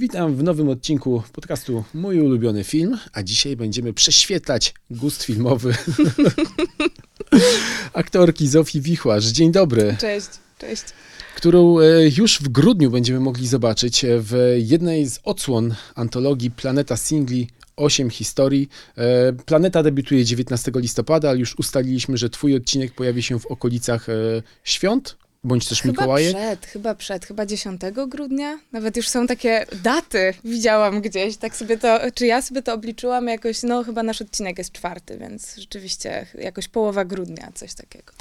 Witam w nowym odcinku podcastu Mój ulubiony film, a dzisiaj będziemy prześwietlać gust filmowy aktorki Zofii Wichlarz. Dzień dobry. Cześć, cześć. Którą e, już w grudniu będziemy mogli zobaczyć w jednej z odsłon antologii Planeta Singli 8 historii. E, Planeta debiutuje 19 listopada, ale już ustaliliśmy, że twój odcinek pojawi się w okolicach e, świąt, bądź też Chyba Mikołaje. przed, chyba przed, chyba 10 grudnia. Nawet już są takie daty, widziałam gdzieś. Tak sobie to, czy ja sobie to obliczyłam jakoś, no chyba nasz odcinek jest czwarty, więc rzeczywiście jakoś połowa grudnia, coś takiego.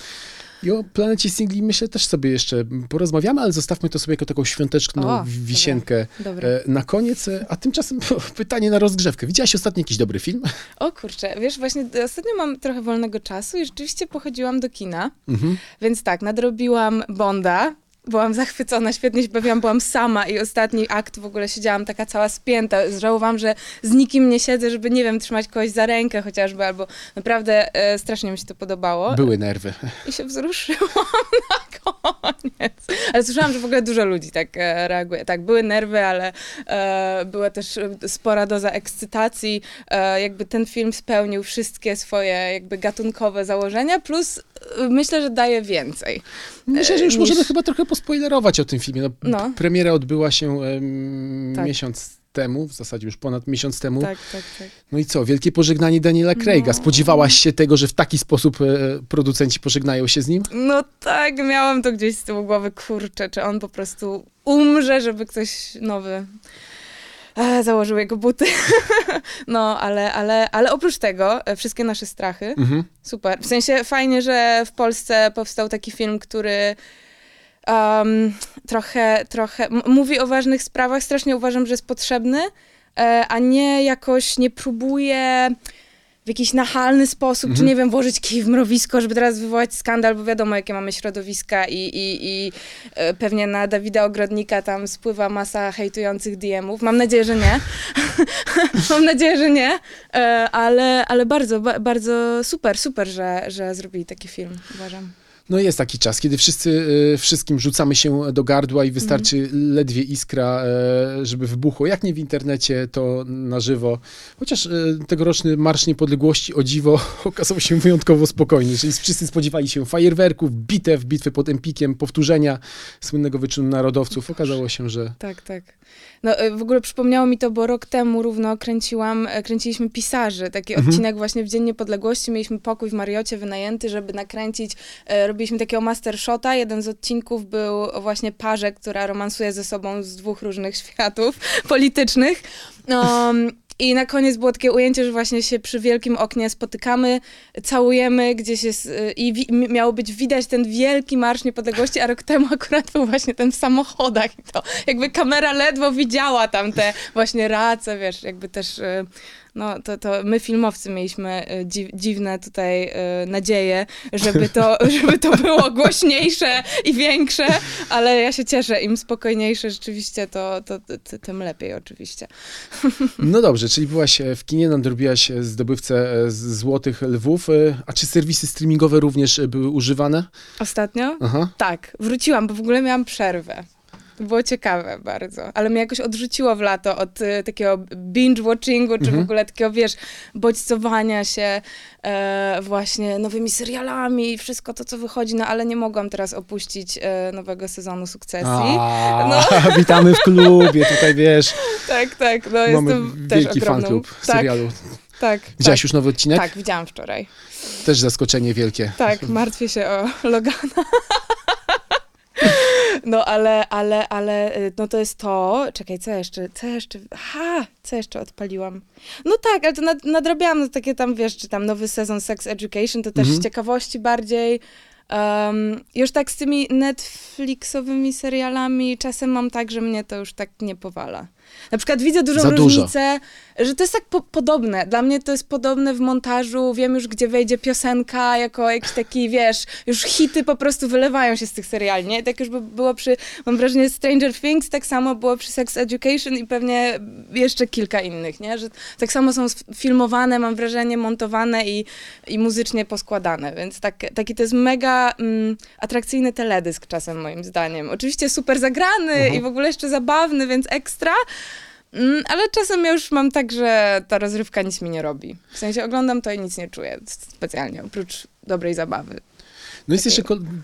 I o planecie singli myślę też sobie jeszcze porozmawiamy, ale zostawmy to sobie jako taką świąteczną O, wisienkę Dobra. e, na koniec. E, A tymczasem pytanie na rozgrzewkę. Widziałaś ostatnio jakiś dobry film? O kurczę, wiesz, właśnie ostatnio mam trochę wolnego czasu i rzeczywiście pochodziłam do kina, Mhm. więc tak, nadrobiłam Bonda. Byłam zachwycona, świetnie się bawiłam, byłam sama i ostatni akt w ogóle siedziałam taka cała spięta. Żałowałam, że z nikim nie siedzę, żeby, nie wiem, trzymać kogoś za rękę chociażby, albo naprawdę e, strasznie mi się to podobało. Były nerwy. I się wzruszyłam na koniec. Ale słyszałam, że w ogóle dużo ludzi tak e, reaguje. Tak, były nerwy, ale e, była też e, spora doza ekscytacji. E, jakby ten film spełnił wszystkie swoje jakby gatunkowe założenia, plus e, myślę, że daje więcej. Myślę, że już niż- możemy chyba trochę pospoilerować o tym filmie. No, No. Premiera odbyła się em, Tak. miesiąc temu, w zasadzie już ponad miesiąc temu. Tak, tak, tak. No i co? Wielkie pożegnanie Daniela Craiga. No. Spodziewałaś się tego, że w taki sposób e, producenci pożegnają się z nim? No tak, miałam to gdzieś z tyłu głowy, kurczę, czy on po prostu umrze, żeby ktoś nowy e, założył jego buty. no, ale, ale, ale oprócz tego, e, wszystkie nasze strachy, Mhm. super. W sensie fajnie, że w Polsce powstał taki film, który um, trochę, trochę mówi o ważnych sprawach, strasznie uważam, że jest potrzebny, e, a nie jakoś nie próbuje w jakiś nachalny sposób, czy Mhm. nie wiem, włożyć kij w mrowisko, żeby teraz wywołać skandal, bo wiadomo, jakie mamy środowiska i, i, i e, pewnie na Dawida Ogrodnika tam spływa masa hejtujących DM-ów. Mam nadzieję, że nie. Mam nadzieję, że nie, e, ale, ale bardzo, ba, bardzo super, super, że, że zrobili taki film, uważam. No jest taki czas, kiedy wszyscy e, wszystkim rzucamy się do gardła i wystarczy Mhm. ledwie iskra, e, żeby wybuchło. Jak nie w internecie, to na żywo. Chociaż e, tegoroczny Marsz Niepodległości o dziwo okazał się wyjątkowo spokojny. Czyli wszyscy spodziewali się fajerwerków, bitew, bitwy pod Empikiem, powtórzenia słynnego wyczynu narodowców. Okazało się, że Tak, tak. No e, w ogóle przypomniało mi to, bo rok temu równo kręciłam, e, kręciliśmy Pisarzy, taki Mhm. odcinek właśnie w Dzień Niepodległości. Mieliśmy pokój w Mariocie wynajęty, żeby nakręcić, e, robiliśmy takiego master shota. Jeden z odcinków był właśnie parze, która romansuje ze sobą z dwóch różnych światów politycznych. Um, i na koniec było takie ujęcie, że właśnie się przy wielkim oknie spotykamy, całujemy, gdzieś jest i wi- miało być widać ten wielki Marsz Niepodległości, a rok temu akurat był właśnie ten w samochodach i to jakby kamera ledwo widziała tam te właśnie race, wiesz, jakby też, y, no to, to my filmowcy mieliśmy y, dziw, dziwne tutaj y, nadzieje, żeby to, żeby to było głośniejsze i większe, ale ja się cieszę, im spokojniejsze rzeczywiście, to, to, to tym lepiej oczywiście. No dobrze, czyli byłaś e, w kinie, nadrobiłaś e, zdobywcę e, z Złotych Lwów. A czy serwisy streamingowe również były używane? Ostatnio? Aha. Tak, wróciłam, bo w ogóle miałam przerwę. Było ciekawe bardzo, ale mnie jakoś odrzuciło w lato od y, takiego binge-watchingu, czy w Mhm. ogóle takiego, wiesz, bodźcowania się e, właśnie nowymi serialami i wszystko to, co wychodzi, no ale nie mogłam teraz opuścić e, nowego sezonu Sukcesji. A, No. Witamy w klubie, tutaj wiesz, Tak, tak, no mamy jestem też wielki ogromną. fanklub tak, serialu. tak, Widziałaś tak, już nowy odcinek? tak, widziałam wczoraj. Też zaskoczenie wielkie. Tak, martwię się o Logana. No ale, ale, ale, y, no to jest to, czekaj, co jeszcze, co jeszcze, aha, co jeszcze odpaliłam? No tak, ale to nad, nadrabiałam no, takie tam, wiesz, czy tam nowy sezon Sex Education, to też Mhm. z ciekawości bardziej. Um, już tak z tymi Netflixowymi serialami czasem mam tak, że mnie to już tak nie powala. Na przykład widzę dużą Za dużo. różnicę, że to jest tak po podobne. Dla mnie to jest podobne w montażu. Wiem już, gdzie wejdzie piosenka, jako jakiś taki, wiesz, już hity po prostu wylewają się z tych seriali, nie? Tak już by było przy, mam wrażenie, Stranger Things, tak samo było przy Sex Education i pewnie jeszcze kilka innych, nie? Że tak samo są filmowane, mam wrażenie, montowane i, i muzycznie poskładane, więc tak, taki to jest mega mm, atrakcyjny teledysk czasem, moim zdaniem. Oczywiście super zagrany Mhm. i w ogóle jeszcze zabawny, więc ekstra, ale czasem ja już mam tak, że ta rozrywka nic mi nie robi. W sensie oglądam to i nic nie czuję specjalnie, oprócz dobrej zabawy. No jest jeszcze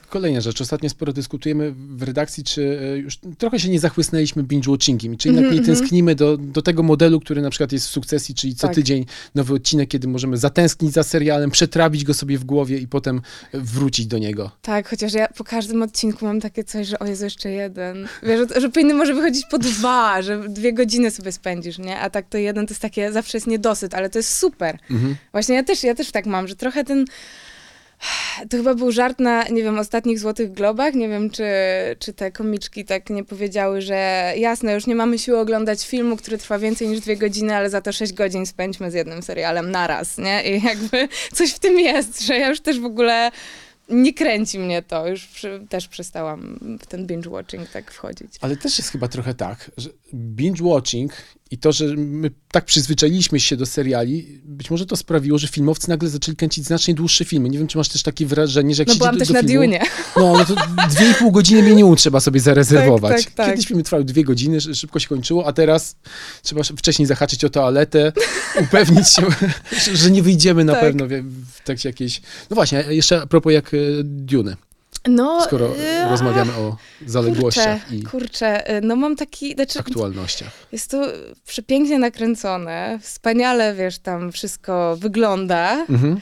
kolejna rzecz. Ostatnio sporo dyskutujemy w redakcji, czy e, już trochę się nie zachłysnęliśmy binge-watchingiem, czy jednak -hmm. nie mhm. tęsknimy do, do tego modelu, który na przykład jest w sukcesji, czyli co tak. tydzień nowy odcinek, kiedy możemy zatęsknić za serialem, przetrawić go sobie w głowie i potem wrócić do niego. Tak, chociaż ja po każdym odcinku mam takie coś, że o Jezu, jeszcze jeden. Wiesz, że, że powinny może wychodzić po dwa, że dwie godziny sobie spędzisz, nie? A tak to jeden to jest takie, zawsze jest niedosyt, ale to jest super. -hmm. Właśnie ja też, ja też tak mam, że trochę ten to chyba był żart na, nie wiem, ostatnich Złotych Globach. Nie wiem, czy, czy te komiczki tak nie powiedziały, że jasne, już nie mamy siły oglądać filmu, który trwa więcej niż dwie godziny, ale za to sześć godzin spędźmy z jednym serialem naraz, nie? I jakby coś w tym jest, że ja już też w ogóle nie kręci mnie to. Już przy, też przestałam w ten binge-watching tak wchodzić. Ale też jest chyba trochę tak, że binge-watching i to, że my tak przyzwyczailiśmy się do seriali, być może to sprawiło, że filmowcy nagle zaczęli kręcić znacznie dłuższe filmy. Nie wiem, czy masz też takie wrażenie, że jak no, byłam do, też do na filmu, Dune. No, no to dwie i pół godziny minimum trzeba sobie zarezerwować. Tak, tak, tak. Kiedyś filmy trwały dwie godziny, szybko się kończyło, a teraz trzeba wcześniej zahaczyć o toaletę, upewnić się, że nie wyjdziemy na tak. pewno w, w trakcie jakiejś... No właśnie, jeszcze a propos jak e, Dune. No, skoro yy, rozmawiamy o zaległościach kurczę, i kurczę, y, no mam taki, znaczy, aktualnościach. Jest to przepięknie nakręcone, wspaniale, wiesz, tam wszystko wygląda. Mhm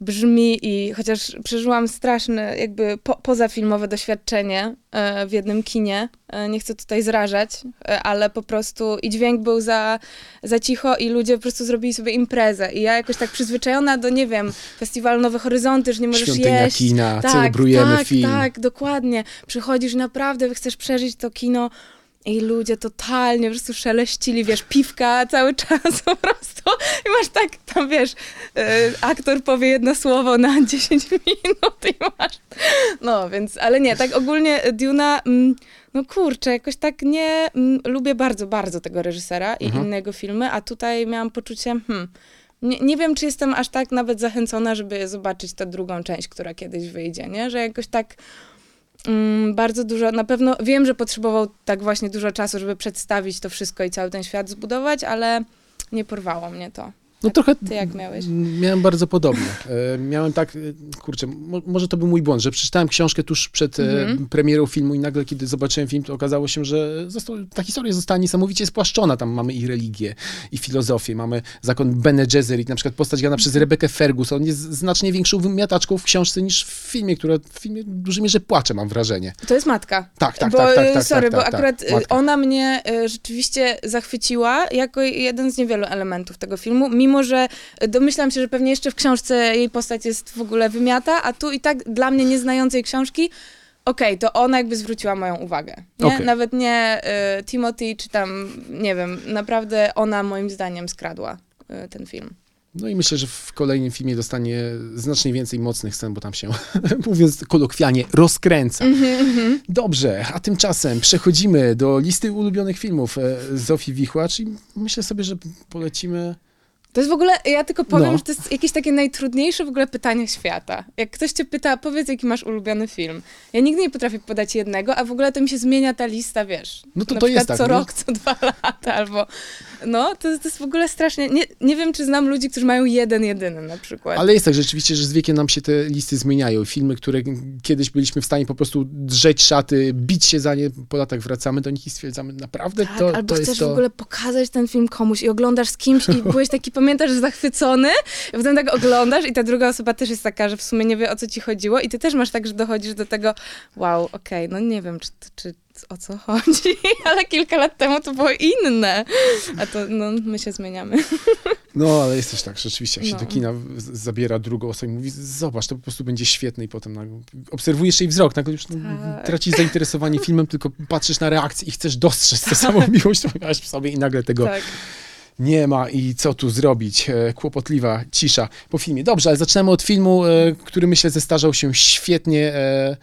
brzmi i chociaż przeżyłam straszne jakby po, pozafilmowe doświadczenie e, w jednym kinie, e, nie chcę tutaj zrażać, e, ale po prostu i dźwięk był za, za cicho i ludzie po prostu zrobili sobie imprezę i ja jakoś tak przyzwyczajona do, nie wiem, festiwalu Nowe Horyzonty, że nie możesz Świątynia jeść. kina, tak, celebrujemy tak, film. Tak, dokładnie. Przychodzisz naprawdę, chcesz przeżyć to kino i ludzie totalnie po prostu szeleścili, wiesz, piwka cały czas po prostu. I masz tak, tam wiesz, y, aktor powie jedno słowo na 10 minut i masz... No, więc, ale nie, tak ogólnie Duna, mm, no kurczę, jakoś tak nie... Mm, lubię bardzo, bardzo tego reżysera i mhm. innego filmy, a tutaj miałam poczucie, hmm, nie, nie wiem, czy jestem aż tak nawet zachęcona, żeby zobaczyć tę drugą część, która kiedyś wyjdzie, nie? Że jakoś tak Mm, bardzo dużo, na pewno wiem, że potrzebował tak właśnie dużo czasu, żeby przedstawić to wszystko i cały ten świat zbudować, ale nie porwało mnie to. No tak, trochę. Ty jak miałeś? Miałem bardzo podobnie. E, miałem tak, e, kurczę, mo, może to był mój błąd, że przeczytałem książkę tuż przed mm-hmm. premierą filmu i nagle, kiedy zobaczyłem film, to okazało się, że został, ta historia została niesamowicie spłaszczona. Tam mamy i religię, i filozofię, mamy zakon Bene Gesserit, na przykład postać grana przez Rebekę Ferguson jest znacznie większą wymiataczką w książce niż w filmie, która w filmie w dużej mierze płacze, mam wrażenie. To jest matka. Tak, tak, bo, tak, tak, tak. Sorry, tak, bo tak, akurat tak, ona mnie rzeczywiście zachwyciła jako jeden z niewielu elementów tego filmu, mimo że domyślam się, że pewnie jeszcze w książce jej postać jest w ogóle wymiata, a tu i tak dla mnie nieznającej książki okej, okay, to ona jakby zwróciła moją uwagę. Nie? Okay. Nawet nie y, Timothy, czy tam, nie wiem, naprawdę ona moim zdaniem skradła y, ten film. No i myślę, że w kolejnym filmie dostanie znacznie więcej mocnych scen, bo tam się, mówiąc kolokwialnie, rozkręca. Mm -hmm. Dobrze, a tymczasem przechodzimy do listy ulubionych filmów e, Zofii Wichłacz i myślę sobie, że polecimy to jest w ogóle, ja tylko powiem, no. że to jest jakieś takie najtrudniejsze w ogóle pytanie świata. Jak ktoś cię pyta, powiedz, jaki masz ulubiony film. Ja nigdy nie potrafię podać jednego, a w ogóle to mi się zmienia ta lista, wiesz. No to to jest tak, co nie? rok, co dwa lata, albo... No, to, to jest w ogóle strasznie... Nie, nie wiem, czy znam ludzi, którzy mają jeden, jedyny na przykład. Ale jest tak rzeczywiście, że z wiekiem nam się te listy zmieniają. Filmy, które kiedyś byliśmy w stanie po prostu drzeć szaty, bić się za nie, po latach wracamy do nich i stwierdzamy, naprawdę tak, to, albo to chcesz to... w ogóle pokazać ten film komuś i oglądasz z kimś i byłeś taki pamiętasz, zachwycony, i potem tak oglądasz i ta druga osoba też jest taka, że w sumie nie wie, o co ci chodziło i ty też masz tak, że dochodzisz do tego, wow, okej, okay, no nie wiem, czy, czy o co chodzi, ale kilka lat temu to było inne. A to, no, my się zmieniamy. No, ale jest też tak, rzeczywiście, jak się no. do kina zabiera drugą osobę i mówi, zobacz, to po prostu będzie świetne i potem obserwujesz jej wzrok, nagle już no, tak. tracisz zainteresowanie filmem, tylko patrzysz na reakcję i chcesz dostrzec tę samą miłość, którą miałeś w sobie i nagle tego tak nie ma i co tu zrobić. E, kłopotliwa cisza po filmie. Dobrze, ale zaczynamy od filmu, e, który myślę zestarzał się świetnie e,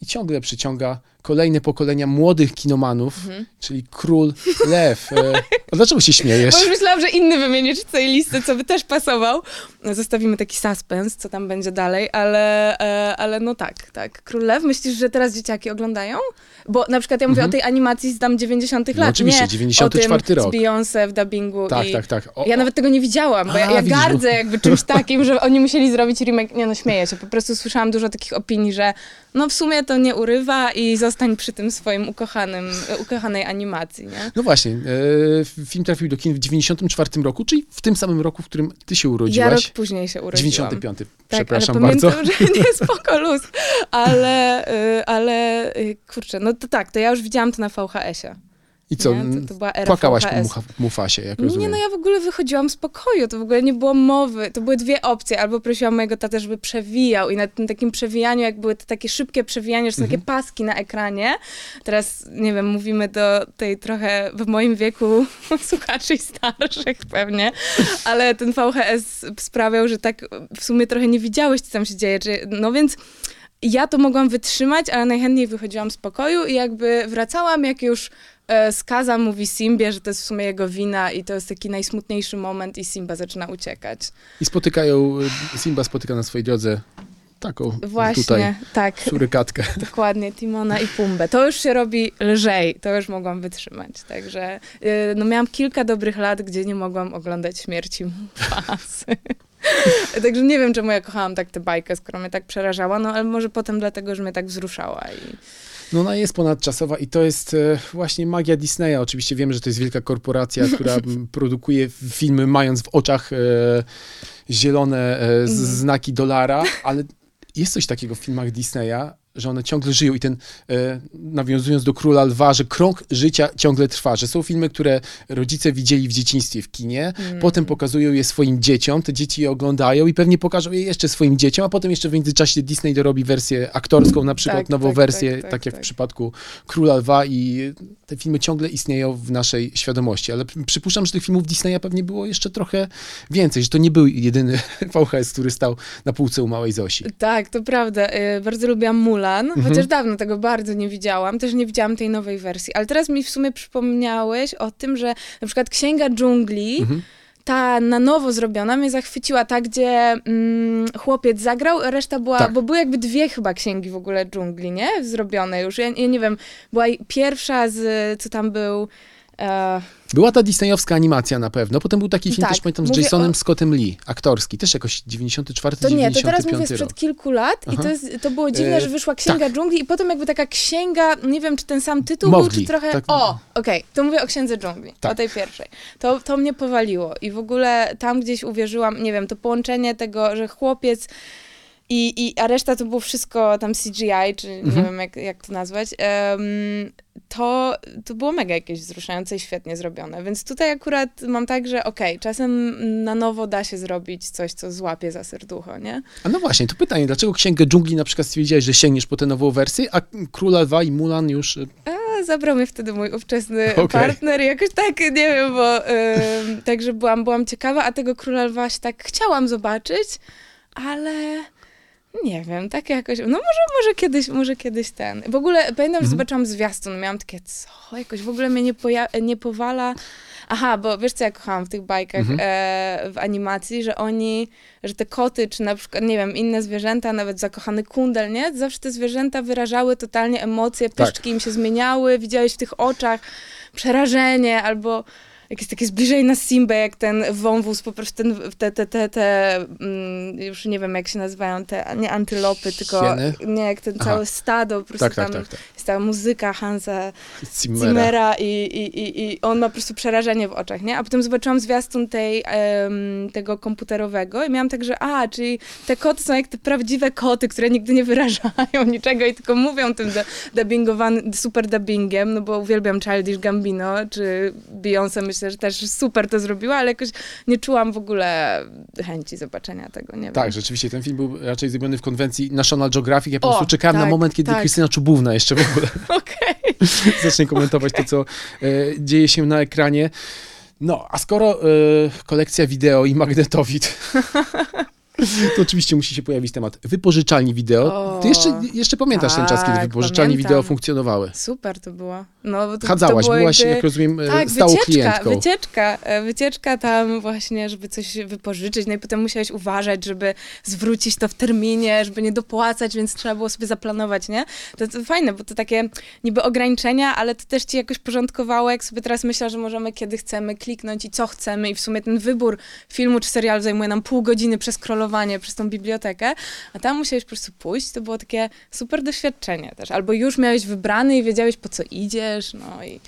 i ciągle przyciąga kolejne pokolenia młodych kinomanów, Mhm. czyli Król Lew. E, a dlaczego się śmiejesz? Bo już myślałam, że inny wymienisz z tej listy, co by też pasował. No, Zostawimy taki suspens, co tam będzie dalej, ale, e, ale no tak, tak. Król Lew, myślisz, że teraz dzieciaki oglądają? Bo na przykład ja mówię Mhm. o tej animacji z tam 90 No lat, oczywiście, nie 94 o tym rok. z Beyoncé w dubbingu Tak, i... tak, tak. O, Ja nawet tego nie widziałam, bo ja, A, ja widzisz, gardzę jakby czymś takim, że oni musieli zrobić remake. Nie no, śmieję się. Po prostu słyszałam dużo takich opinii, że no w sumie to nie urywa i zostań przy tym swoim ukochanym, ukochanej animacji, nie? No właśnie, e, film trafił do kin w 94 roku, czyli w tym samym roku, w którym ty się Ja rok urodziłaś. później się urodziłam. 95. Tak, Przepraszam ale bardzo. pamiętam, że nie, spoko luz. Ale, y, ale y, kurczę, no to tak, to ja już widziałam to na VHS-ie. I co? nie? To, to była era Płakałaś po VHS. Mucha- Mufasie, jak Nie, rozumiem. no ja w ogóle wychodziłam z pokoju, to w ogóle nie było mowy. To były dwie opcje. Albo prosiłam mojego tatę, żeby przewijał i na tym takim przewijaniu, jak były te takie szybkie przewijania, że są Mhm. takie paski na ekranie. Teraz, nie wiem, mówimy do tej trochę w moim wieku słuchaczy starszych pewnie, ale ten VHS sprawiał, że tak w sumie trochę nie widziałeś, co tam się dzieje. No więc ja to mogłam wytrzymać, ale najchętniej wychodziłam z pokoju i jakby wracałam, jak już Skaza mówi Simbie, że to jest w sumie jego wina i to jest taki najsmutniejszy moment i Simba zaczyna uciekać. I spotykają, e, Simba spotyka na swojej drodze taką Właśnie, tutaj tak, surykatkę. dokładnie, Timona i Pumbę. To już się robi lżej, to już mogłam wytrzymać. Także e, no miałam kilka dobrych lat, gdzie nie mogłam oglądać śmierci Mufasy. Także nie wiem, czemu ja kochałam tak tę bajkę, skoro mnie tak przerażała, no ale może potem dlatego, że mnie tak wzruszała i... No ona jest ponadczasowa i to jest e, właśnie magia Disneya. Oczywiście wiemy, że to jest wielka korporacja, która produkuje filmy mając w oczach e, zielone e, Mhm. znaki dolara, ale jest coś takiego w filmach Disneya, że one ciągle żyją i ten, e, nawiązując do Króla Lwa, że krąg życia ciągle trwa, że są filmy, które rodzice widzieli w dzieciństwie w kinie, Mm. potem pokazują je swoim dzieciom, te dzieci je oglądają i pewnie pokażą je jeszcze swoim dzieciom, a potem jeszcze w międzyczasie Disney dorobi wersję aktorską, na przykład Tak, nową tak, wersję, tak, tak, tak, jak tak. w przypadku Króla Lwa i te filmy ciągle istnieją w naszej świadomości, ale przypuszczam, że tych filmów Disneya pewnie było jeszcze trochę więcej, że to nie był jedyny VHS, który stał na półce u małej Zosi. Tak, to prawda. Y, Bardzo lubiłam Mulan, Mhm. chociaż dawno tego bardzo nie widziałam. Też nie widziałam tej nowej wersji. Ale teraz mi w sumie przypomniałeś o tym, że na przykład Księga Dżungli, Mhm. ta na nowo zrobiona, mnie zachwyciła, ta, gdzie mm, chłopiec zagrał, reszta była, Tak. bo były jakby dwie chyba księgi w ogóle dżungli, nie? Zrobione już. Ja, ja nie wiem, była pierwsza z, co tam był... E, Była ta disneyowska animacja na pewno, potem był taki film Tak, też pamiętam z Jasonem o- Scottem Lee, aktorski, też jakoś 94 To nie, to 95 teraz mówię sprzed kilku lat i Aha. to, jest, to było dziwne, E, że wyszła Księga Dżungli i potem jakby taka księga, nie wiem czy ten sam tytuł Mowgli, był, czy trochę... tak. O, okej, to mówię o Księdze Dżungli, Tak. o tej pierwszej. To, to mnie powaliło i w ogóle tam gdzieś uwierzyłam, nie wiem, to połączenie tego, że chłopiec i, i a reszta to było wszystko tam CGI, czy nie Mhm. wiem jak, jak to nazwać, em, to, to było mega jakieś wzruszające i świetnie zrobione. Więc tutaj akurat mam tak, że okej, czasem na nowo da się zrobić coś, co złapie za serducho, nie? A no właśnie, to pytanie, dlaczego Księgę Dżungli na przykład stwierdziłeś, że sięgniesz po tę nową wersję, a Króla Lwa i Mulan już... y, A, zabrał mnie wtedy mój ówczesny Okej. partner jakoś tak, nie wiem, bo ym, także byłam, byłam ciekawa, a tego Króla Lwa się tak chciałam zobaczyć, ale nie wiem, tak jakoś, no może, może kiedyś, może kiedyś ten. W ogóle pamiętam, że Mhm. zobaczyłam zwiastun, miałam takie, co, jakoś w ogóle mnie nie, poja- nie powala. Aha, bo wiesz co ja kochałam w tych bajkach, Mhm. e, w animacji, że oni, że te koty, czy na przykład, nie wiem, inne zwierzęta, nawet zakochany kundel, nie? Zawsze te zwierzęta wyrażały totalnie emocje, Tak. pyszczki im się zmieniały, widziałeś w tych oczach przerażenie albo jakieś takie zbliżenie na Simbę, jak ten wąwóz, po prostu ten, te, te, te, te mm, już nie wiem jak się nazywają, te, nie antylopy, tylko Hieny? nie, jak ten Aha. całe stado, po prostu Tak, tak, tam tak, tak. jest ta muzyka Hansa Zimmera. Zimmera i, i, i, i on ma po prostu przerażenie w oczach, nie? A potem zobaczyłam zwiastun tej, em, tego komputerowego i miałam tak, że a, czyli te koty są jak te prawdziwe koty, które nigdy nie wyrażają niczego i tylko mówią tym du- dubbingowanym, super dubbingiem, no bo uwielbiam Childish Gambino, czy Beyoncé, myślę, że też super to zrobiła, ale jakoś nie czułam w ogóle chęci zobaczenia tego, nie wiem. Tak, rzeczywiście, ten film był raczej zrobiony w konwencji National Geographic. Ja po prostu czekałem na tak, moment, kiedy tak. Krystyna Czubówna jeszcze w ogóle Okej. zacznie komentować to, co e, dzieje się na ekranie. No, a skoro e, kolekcja wideo i magnetowid To oczywiście musi się pojawić temat wypożyczalni wideo. Ty jeszcze, jeszcze pamiętasz ten czas, kiedy tak, wypożyczalni pamiętam. wideo funkcjonowały. Super to było. No, to, Chadzałaś, to byłaś, jakby... jak rozumiem, e, Tak, stałą wycieczka, klientką. wycieczka, e, wycieczka tam właśnie, żeby coś wypożyczyć, no i potem musiałeś uważać, żeby zwrócić to w terminie, żeby nie dopłacać, więc trzeba było sobie zaplanować, nie? To, to fajne, bo to takie niby ograniczenia, ale to też ci jakoś porządkowało, jak sobie teraz myślę, że możemy kiedy chcemy kliknąć i co chcemy i w sumie ten wybór filmu czy serialu zajmuje nam pół godziny przez scrollowanie, przez tą bibliotekę, a tam musiałeś po prostu pójść, to było takie super doświadczenie też, albo już miałeś wybrany i wiedziałeś po co idziesz, no i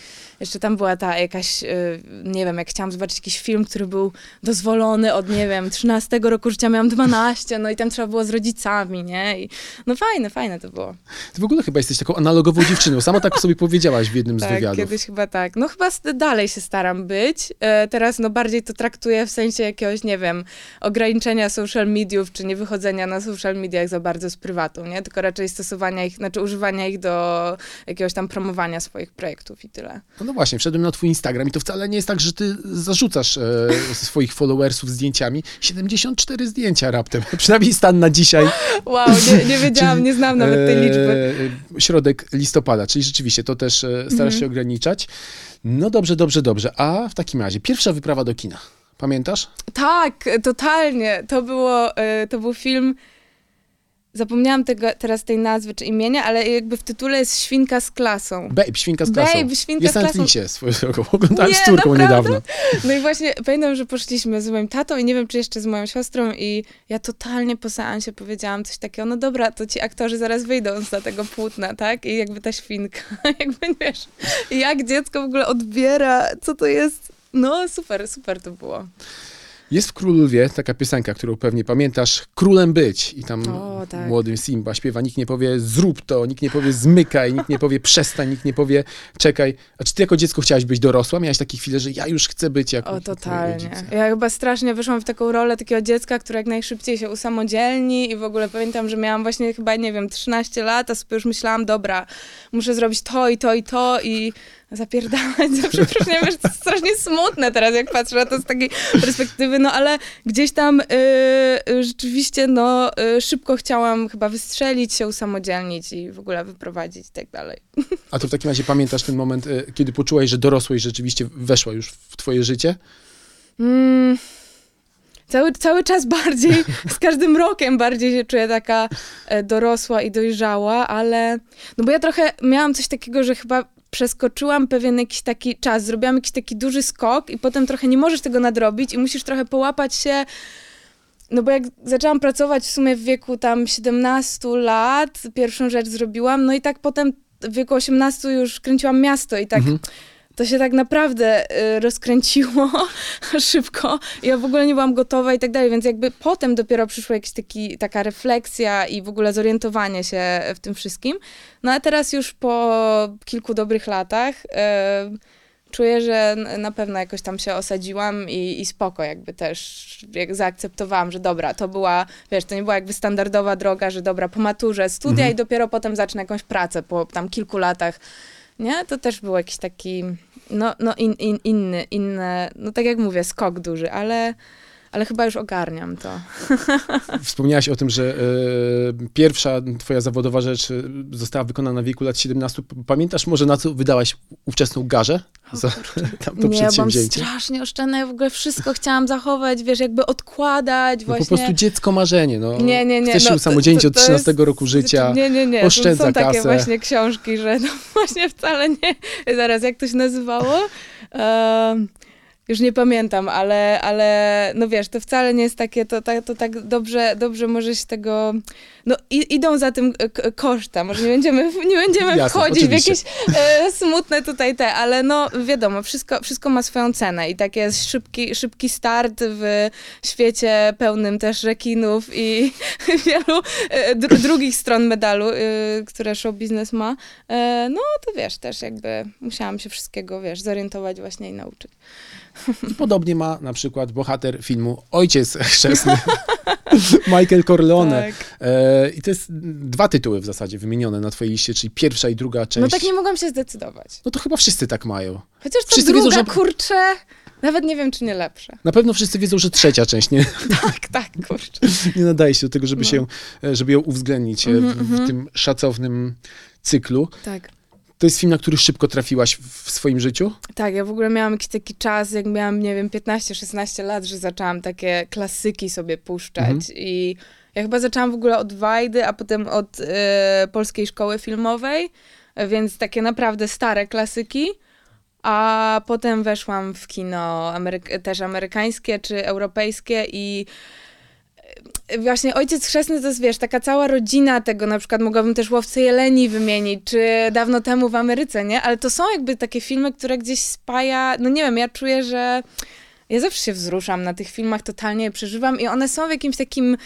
jeszcze tam była ta jakaś, y, nie wiem, jak chciałam zobaczyć jakiś film, który był dozwolony od, nie wiem, 13 roku życia, miałam 12, no i tam trzeba było z rodzicami, nie? I, no fajne, fajne to było. Ty w ogóle chyba jesteś taką analogową dziewczyną. Sama tak sobie powiedziałaś w jednym z Tak, wywiadów. kiedyś chyba tak. No chyba dalej się staram być. E, teraz no bardziej to traktuję w sensie jakiegoś, nie wiem, ograniczenia social mediów, czy nie wychodzenia na social mediach za bardzo z prywatu, nie? Tylko raczej stosowania ich, znaczy używania ich do jakiegoś tam promowania swoich projektów i tyle. No właśnie, wszedłem na twój Instagram i to wcale nie jest tak, że ty zarzucasz e, swoich followersów zdjęciami. 74 zdjęcia raptem. Przynajmniej stan na dzisiaj. Wow, nie, nie wiedziałam, nie znam nawet tej liczby. E, środek listopada, czyli rzeczywiście to też e, starasz Mhm. się ograniczać. No dobrze, dobrze, dobrze. A w takim razie, pierwsza wyprawa do kina. Pamiętasz? Tak, totalnie. To było, e, to był film. Zapomniałam tego, teraz tej nazwy czy imienia, ale jakby w tytule jest Świnka z klasą. Babe, świnka z klasą. Babe, świnka jest z na klasą. Netflixie swoją drogą. Oglądałem Nie, z córką naprawdę? niedawno. No i właśnie pamiętam, że poszliśmy z moim tatą i nie wiem, czy jeszcze z moją siostrą i ja totalnie po seansie powiedziałam coś takiego, no dobra, to ci aktorzy zaraz wyjdą z tego płótna, tak? I jakby ta świnka, jakby wiesz, jak dziecko w ogóle odbiera, co to jest. No super, super to było. Jest w Królowie taka piosenka, którą pewnie pamiętasz, Królem być. I tam O, tak. młody Simba śpiewa, nikt nie powie zrób to, nikt nie powie zmykaj, nikt nie powie przestań, nikt nie powie czekaj. A czy ty jako dziecko chciałaś być dorosła? Miałaś takie chwile, że ja już chcę być jak O, totalnie. Ja chyba strasznie wyszłam w taką rolę takiego dziecka, które jak najszybciej się usamodzielni i w ogóle pamiętam, że miałam właśnie chyba, nie wiem, 13 lat, a sobie już myślałam, dobra, muszę zrobić to i to i to i zapierdalać za przeproszeniem, wiesz, to jest strasznie smutne teraz, jak patrzę na to z takiej perspektywy, no ale gdzieś tam y, y, rzeczywiście, no, y, szybko chciałam chyba wystrzelić, się usamodzielnić i w ogóle wyprowadzić i tak dalej. A to w takim razie pamiętasz ten moment, kiedy poczułaś, że dorosłość rzeczywiście weszła już w twoje życie? Mm, cały, cały czas bardziej, z każdym rokiem bardziej się czuję taka e, dorosła i dojrzała, ale no bo ja trochę miałam coś takiego, że chyba przeskoczyłam pewien jakiś taki czas, zrobiłam jakiś taki duży skok i potem trochę nie możesz tego nadrobić i musisz trochę połapać się no bo jak zaczęłam pracować w sumie w wieku tam 17 lat, pierwszą rzecz zrobiłam, no i tak potem w wieku 18 już kręciłam miasto i tak Mhm. To się tak naprawdę y, rozkręciło szybko. Ja w ogóle nie byłam gotowa i tak dalej, więc jakby potem dopiero przyszła jakaś taki, taka refleksja i w ogóle zorientowanie się w tym wszystkim. No a teraz już po kilku dobrych latach y, czuję, że na pewno jakoś tam się osadziłam i, i spoko jakby też jak zaakceptowałam, że dobra, to była, wiesz, to nie była jakby standardowa droga, że dobra, po maturze studia Mhm. i dopiero potem zacznę jakąś pracę po tam kilku latach nie? To też był jakiś taki, no, no in, in, inny, inny, no tak jak mówię, skok duży, ale, ale chyba już ogarniam to. Wspomniałaś o tym, że e, pierwsza twoja zawodowa rzecz e, została wykonana w wieku lat 17. Pamiętasz może, na co wydałaś ówczesną garzę za tamto nie, byłam przedsięwzięcie? strasznie oszczędna, ja w ogóle wszystko chciałam zachować, wiesz, jakby odkładać No właśnie. po prostu dziecko marzenie, no. Nie, nie, nie. Chcesz się no, usamodzielnić to- od to 13 jest- roku życia. Nie, nie, nie. oszczędza są, są takie kasę. właśnie książki, że no właśnie wcale nie. Zaraz, jak to się nazywało? Em, już nie pamiętam, ale, ale no wiesz, to wcale nie jest takie, to, tak- to tak dobrze, dobrze może się tego, no i, idą za tym koszta, może nie będziemy, nie będziemy Jasne, wchodzić oczywiście. w jakieś e, smutne tutaj te, ale no wiadomo, wszystko, wszystko ma swoją cenę i tak jest szybki, szybki start w świecie pełnym też rekinów i wielu e, dru, drugich stron medalu, e, które show biznes ma, no to wiesz, też jakby musiałam się wszystkiego, wiesz, zorientować właśnie i nauczyć. I podobnie ma na przykład bohater filmu Ojciec Chrzestny, Michael Corleone. Tak. E, I to jest dwa tytuły w zasadzie wymienione na twojej liście, czyli pierwsza i druga część. No tak nie mogłam się zdecydować. No to chyba wszyscy tak mają. Chociaż to Wszyscy druga, wiedzą, że- kurczę, Nawet nie wiem, czy nie lepsze. Na pewno wszyscy wiedzą, że trzecia część nie, Tak, tak, kurczę. nie nadaje się do tego, żeby, No. się, e, żeby ją uwzględnić e, w, Mhm, w mhm. tym szacownym cyklu. Tak. To jest film, na który szybko trafiłaś w, swoim życiu? Tak, ja w ogóle miałam jakiś taki czas, jak miałam, nie wiem, 15-16 lat, że zaczęłam takie klasyki sobie puszczać Mhm. i ja chyba zaczęłam w ogóle od Wajdy, a potem od e, Polskiej Szkoły Filmowej, więc takie naprawdę stare klasyki. A potem weszłam w kino ameryk- też amerykańskie czy europejskie i właśnie Ojciec Chrzestny to jest, wiesz, taka cała rodzina tego, na przykład mogłabym też Łowcę Jeleni wymienić, czy dawno temu w Ameryce, nie? Ale to są jakby takie filmy, które gdzieś spaja, no nie wiem, ja czuję, że ja zawsze się wzruszam na tych filmach, totalnie je przeżywam i one są w jakimś takim,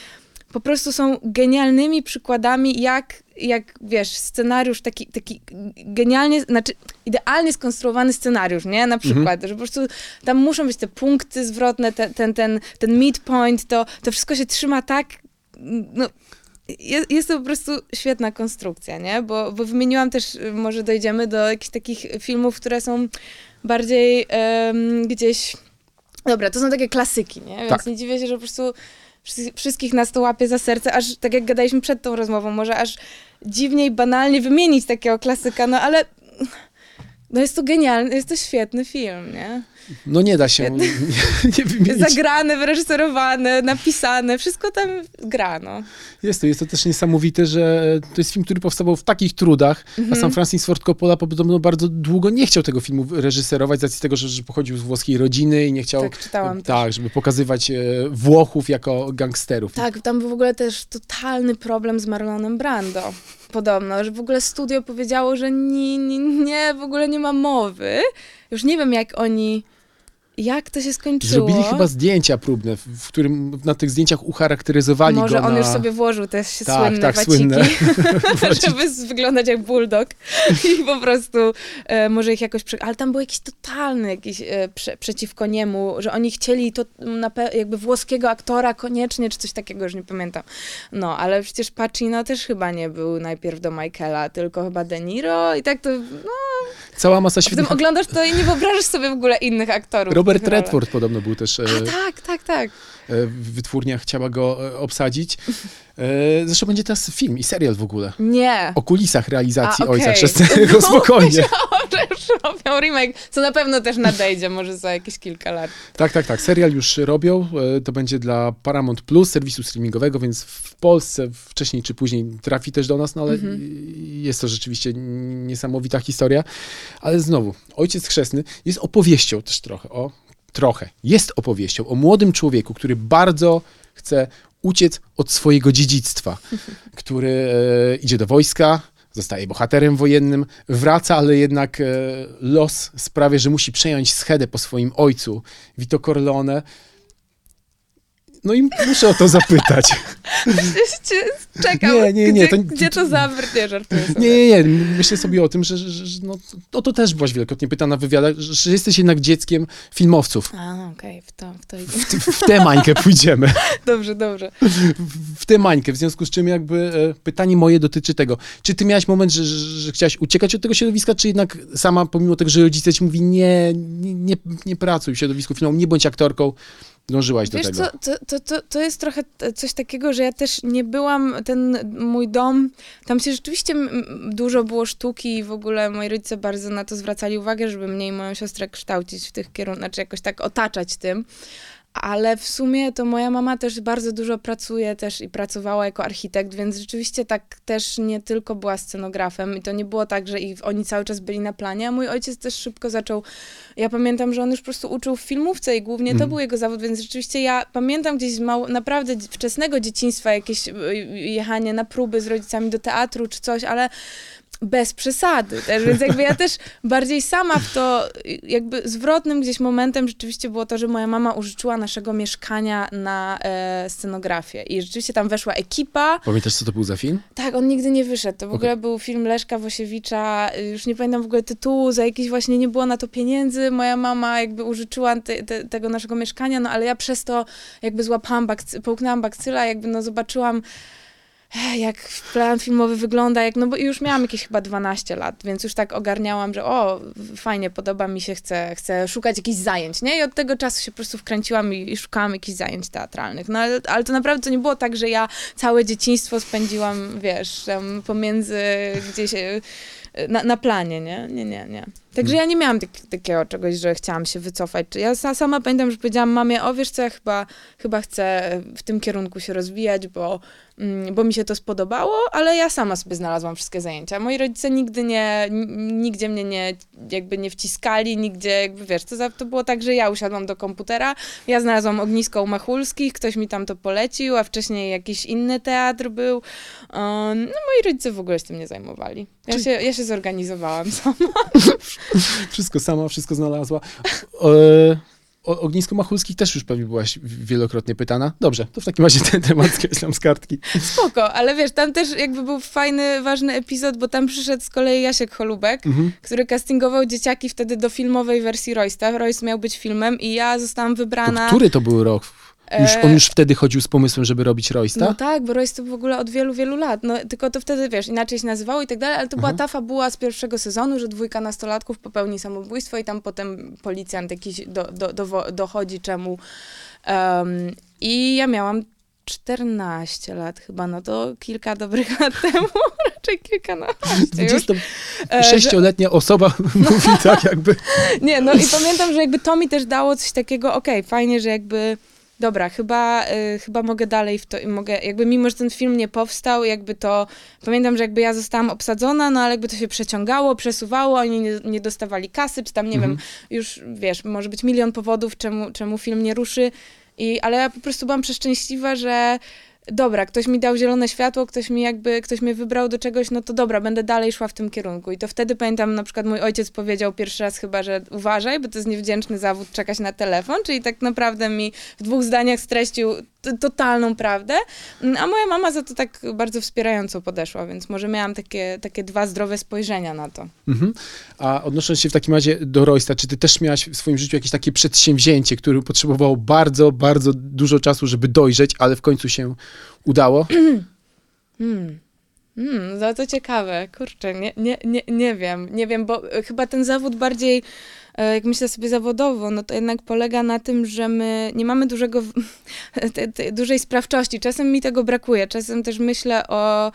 po prostu są genialnymi przykładami, jak, jak wiesz, scenariusz taki, taki genialnie, znaczy idealnie skonstruowany scenariusz, nie? Na przykład, że po prostu tam muszą być te punkty zwrotne, te, ten, ten, ten midpoint, to, to wszystko się trzyma tak, no, jest, jest to po prostu świetna konstrukcja, nie? Bo, bo wymieniłam też, może dojdziemy do jakichś takich filmów, które są bardziej em, gdzieś... Dobra, to są takie klasyki, nie? Więc Tak. nie dziwię się, że po prostu wszystkich nas to łapie za serce, aż tak jak gadaliśmy przed tą rozmową, może aż dziwnie i banalnie wymienić takiego klasyka, no ale no jest to genialny, jest to świetny film, nie? No nie da się nie, nie wymienić. Zagrany, wyreżyserowany, napisany, wszystko tam gra, no. Jest to, jest to też niesamowite, że to jest film, który powstawał w takich trudach, a Mhm. sam Francis Ford Coppola podobno bardzo długo nie chciał tego filmu reżyserować z racji tego, że, że pochodził z włoskiej rodziny i nie chciał... Tak, czytałam Tak, żeby pokazywać e, Włochów jako gangsterów. Tak, tam był w ogóle też totalny problem z Marlonem Brando. Podobno, że w ogóle studio powiedziało, że nie, nie, nie, w ogóle nie ma mowy. Już nie wiem, jak oni, jak to się skończyło. Zrobili chyba zdjęcia próbne, w, którym na tych zdjęciach ucharakteryzowali Może go on na... już sobie włożył te się Tak, słynne tak, waciki, słynne. żeby wyglądać jak bulldog. I po prostu e, może ich jakoś... Ale tam był jakiś totalny jakiś e, prze, przeciwko niemu, że oni chcieli to jakby włoskiego aktora koniecznie, czy coś takiego, już nie pamiętam. No, ale przecież Pacino też chyba nie był najpierw do Michaela, tylko chyba De Niro i tak to... No, Cała masa a potem świetnych... oglądasz to i nie wyobrażasz sobie w ogóle innych aktorów. w Robert. Redford podobno był też... E, A tak, tak, tak. E, wytwórnia chciała go e, obsadzić. E, zresztą będzie teraz film i serial w ogóle. Nie. O kulisach realizacji A, Ojca okej. Chrzestnego, No, spokojnie. Już robią remake, co na pewno też nadejdzie, może za jakieś kilka lat. Tak, tak, tak. Serial już robią. To będzie dla Paramount Plus, serwisu streamingowego, więc w Polsce wcześniej czy później trafi też do nas, no ale Mhm. jest to rzeczywiście niesamowita historia. Ale znowu, Ojciec Chrzestny jest opowieścią też trochę o trochę. Jest opowieścią o młodym człowieku, który bardzo chce uciec od swojego dziedzictwa, który e, idzie do wojska, zostaje bohaterem wojennym, wraca, ale jednak e, los sprawia, że musi przejąć schedę po swoim ojcu, Vito Corleone. No i muszę o to zapytać. Czekam, Nie, nie, nie, Gdzie, to- gdzie to zabrnie, żartuję sobie. Nie, nie, nie. Myślę sobie o tym, że, że, że no, to, to też byłaś wielokrotnie pytana w wywiadach, że, jesteś jednak dzieckiem filmowców. A, okej, w to, w to. W, w tę mańkę pójdziemy. Dobrze, dobrze. w tę mańkę, w związku z czym jakby e, pytanie moje dotyczy tego, czy ty miałaś moment, że, że, że chciałaś uciekać od tego środowiska, czy jednak sama, pomimo tego, że rodzice ci mówi, nie, nie, nie, nie pracuj w środowisku filmowym, nie bądź aktorką, dążyłaś do Wiesz tego. co, to, to, to, to jest trochę coś takiego, że ja też nie byłam, ten mój dom, tam się rzeczywiście dużo było sztuki i w ogóle moi rodzice bardzo na to zwracali uwagę, żeby mnie i moją siostrę kształcić w tych kierunkach, znaczy jakoś tak otaczać tym. Ale w sumie to moja mama też bardzo dużo pracuje też i pracowała jako architekt, więc rzeczywiście tak też nie tylko była scenografem i to nie było tak, że ich, oni cały czas byli na planie, a mój ojciec też szybko zaczął, ja pamiętam, że on już po prostu uczył w filmówce i głównie to Mhm. był jego zawód, więc rzeczywiście ja pamiętam gdzieś z mało, naprawdę wczesnego dzieciństwa jakieś y, jechanie na próby z rodzicami do teatru czy coś, ale bez przesady też, więc jakby ja też bardziej sama w to, jakby zwrotnym gdzieś momentem rzeczywiście było to, że moja mama użyczyła naszego mieszkania na e, scenografię i rzeczywiście tam weszła ekipa, Pamiętasz, co to był za film? tak, on nigdy nie wyszedł. To w Okej. ogóle był film Leszka Wosiewicza, już nie pamiętam w ogóle tytułu, za jakiś właśnie nie było na to pieniędzy. Moja mama jakby użyczyła te, te, tego naszego mieszkania, no ale ja przez to jakby złapałam, bakcy, połknęłam bakcyla, jakby no zobaczyłam jak plan filmowy wygląda, jak, no bo już miałam jakieś chyba 12 lat, więc już tak ogarniałam, że o, fajnie, podoba mi się, chcę, chcę szukać jakichś zajęć, nie? I od tego czasu się po prostu wkręciłam i, i szukałam jakichś zajęć teatralnych. No ale, ale to naprawdę to nie było tak, że ja całe dzieciństwo spędziłam, wiesz, tam pomiędzy gdzieś e, na, na planie, nie? Nie, nie, nie. Także ja nie miałam tak, takiego czegoś, że chciałam się wycofać. Ja sama pamiętam, że powiedziałam mamie, o wiesz co, ja chyba, chyba chcę w tym kierunku się rozwijać, bo, mm, bo mi się to spodobało, ale ja sama sobie znalazłam wszystkie zajęcia. Moi rodzice nigdy nie, nigdzie mnie nie, jakby nie wciskali, nigdzie, jakby wiesz, to, to było tak, że ja usiadłam do komputera, ja znalazłam ognisko u Machulskich, ktoś mi tam to polecił, a wcześniej jakiś inny teatr był. No moi rodzice w ogóle się tym nie zajmowali. Ja, się, ja się zorganizowałam sama. wszystko sama, wszystko znalazła. E, o ognisko Machulskich też już pewnie byłaś wielokrotnie pytana. Dobrze, to w takim razie ten temat skreślam z kartki. Spoko, ale wiesz, tam też jakby był fajny, ważny epizod, bo tam przyszedł z kolei Jasiek Holubek, mhm. który castingował dzieciaki wtedy do filmowej wersji Roysta. Royce miał być filmem i ja zostałam wybrana... To który to był rok? Już, on już wtedy chodził z pomysłem, żeby robić Roysta? No tak, bo Royce to w ogóle od wielu, wielu lat. No, tylko to wtedy, wiesz, inaczej się nazywało i tak dalej, ale to była ta fabuła z pierwszego sezonu, że dwójka nastolatków popełni samobójstwo i tam potem policjant jakiś do, do, do, dochodzi czemu. Um, I ja miałam 14 lat chyba, no to kilka dobrych lat temu, raczej kilkanaście 26-letnia osoba mówi tak jakby... Nie, no i pamiętam, że jakby to mi też dało coś takiego, okej, okay, fajnie, że jakby dobra, chyba, y, chyba mogę dalej w to mogę, jakby mimo, że ten film nie powstał, jakby to, pamiętam, że jakby ja zostałam obsadzona, no ale jakby to się przeciągało, przesuwało, oni nie, nie dostawali kasy, czy tam, nie mhm. wiem, już, wiesz, może być milion powodów, czemu, czemu film nie ruszy, i, ale ja po prostu byłam przeszczęśliwa, że dobra, ktoś mi dał zielone światło, ktoś mi jakby, ktoś mnie wybrał do czegoś, no to dobra, będę dalej szła w tym kierunku. I to wtedy pamiętam, na przykład mój ojciec powiedział pierwszy raz chyba, że uważaj, bo to jest niewdzięczny zawód czekać na telefon, czyli tak naprawdę mi w dwóch zdaniach streścił totalną prawdę, a moja mama za to tak bardzo wspierająco podeszła, więc może miałam takie, takie dwa zdrowe spojrzenia na to. Mhm. A odnosząc się w takim razie do Roysta, czy ty też miałaś w swoim życiu jakieś takie przedsięwzięcie, które potrzebowało bardzo, bardzo dużo czasu, żeby dojrzeć, ale w końcu się udało? hmm. Hmm, no to ciekawe, kurczę, nie, nie, nie, nie wiem, nie wiem, bo chyba ten zawód bardziej E, jak myślę sobie zawodowo, no to jednak polega na tym, że my nie mamy dużego, te, te, dużej sprawczości. Czasem mi tego brakuje, czasem też myślę o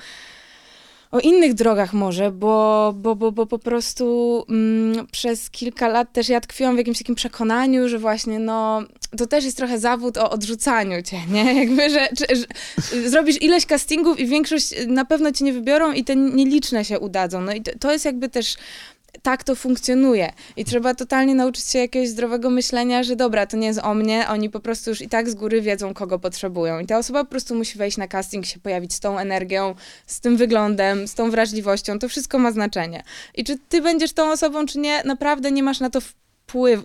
o innych drogach może, bo, bo, bo, bo po prostu mm, przez kilka lat też ja tkwiłam w jakimś takim przekonaniu, że właśnie no, to też jest trochę zawód o odrzucaniu cię, nie? Jakby, że, że, zrobisz ileś castingów i większość na pewno cię nie wybiorą i te nieliczne się udadzą. No i to, to jest jakby też tak to funkcjonuje. I trzeba totalnie nauczyć się jakiegoś zdrowego myślenia, że dobra, to nie jest o mnie, oni po prostu już i tak z góry wiedzą, kogo potrzebują. I ta osoba po prostu musi wejść na casting, się pojawić z tą energią, z tym wyglądem, z tą wrażliwością. To wszystko ma znaczenie. I czy ty będziesz tą osobą, czy nie, naprawdę nie masz na to wpływu.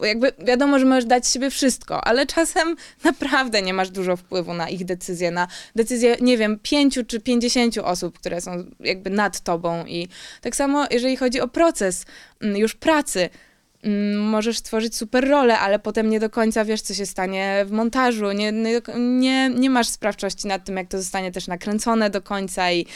Jakby wiadomo, że możesz dać siebie wszystko, ale czasem naprawdę nie masz dużo wpływu na ich decyzje, na decyzje, nie wiem, pięciu czy pięćdziesięciu osób, które są jakby nad tobą. I tak samo, jeżeli chodzi o proces mm, już pracy, możesz stworzyć super rolę, ale potem nie do końca wiesz, co się stanie w montażu, nie, nie, nie masz sprawczości nad tym, jak to zostanie też nakręcone do końca i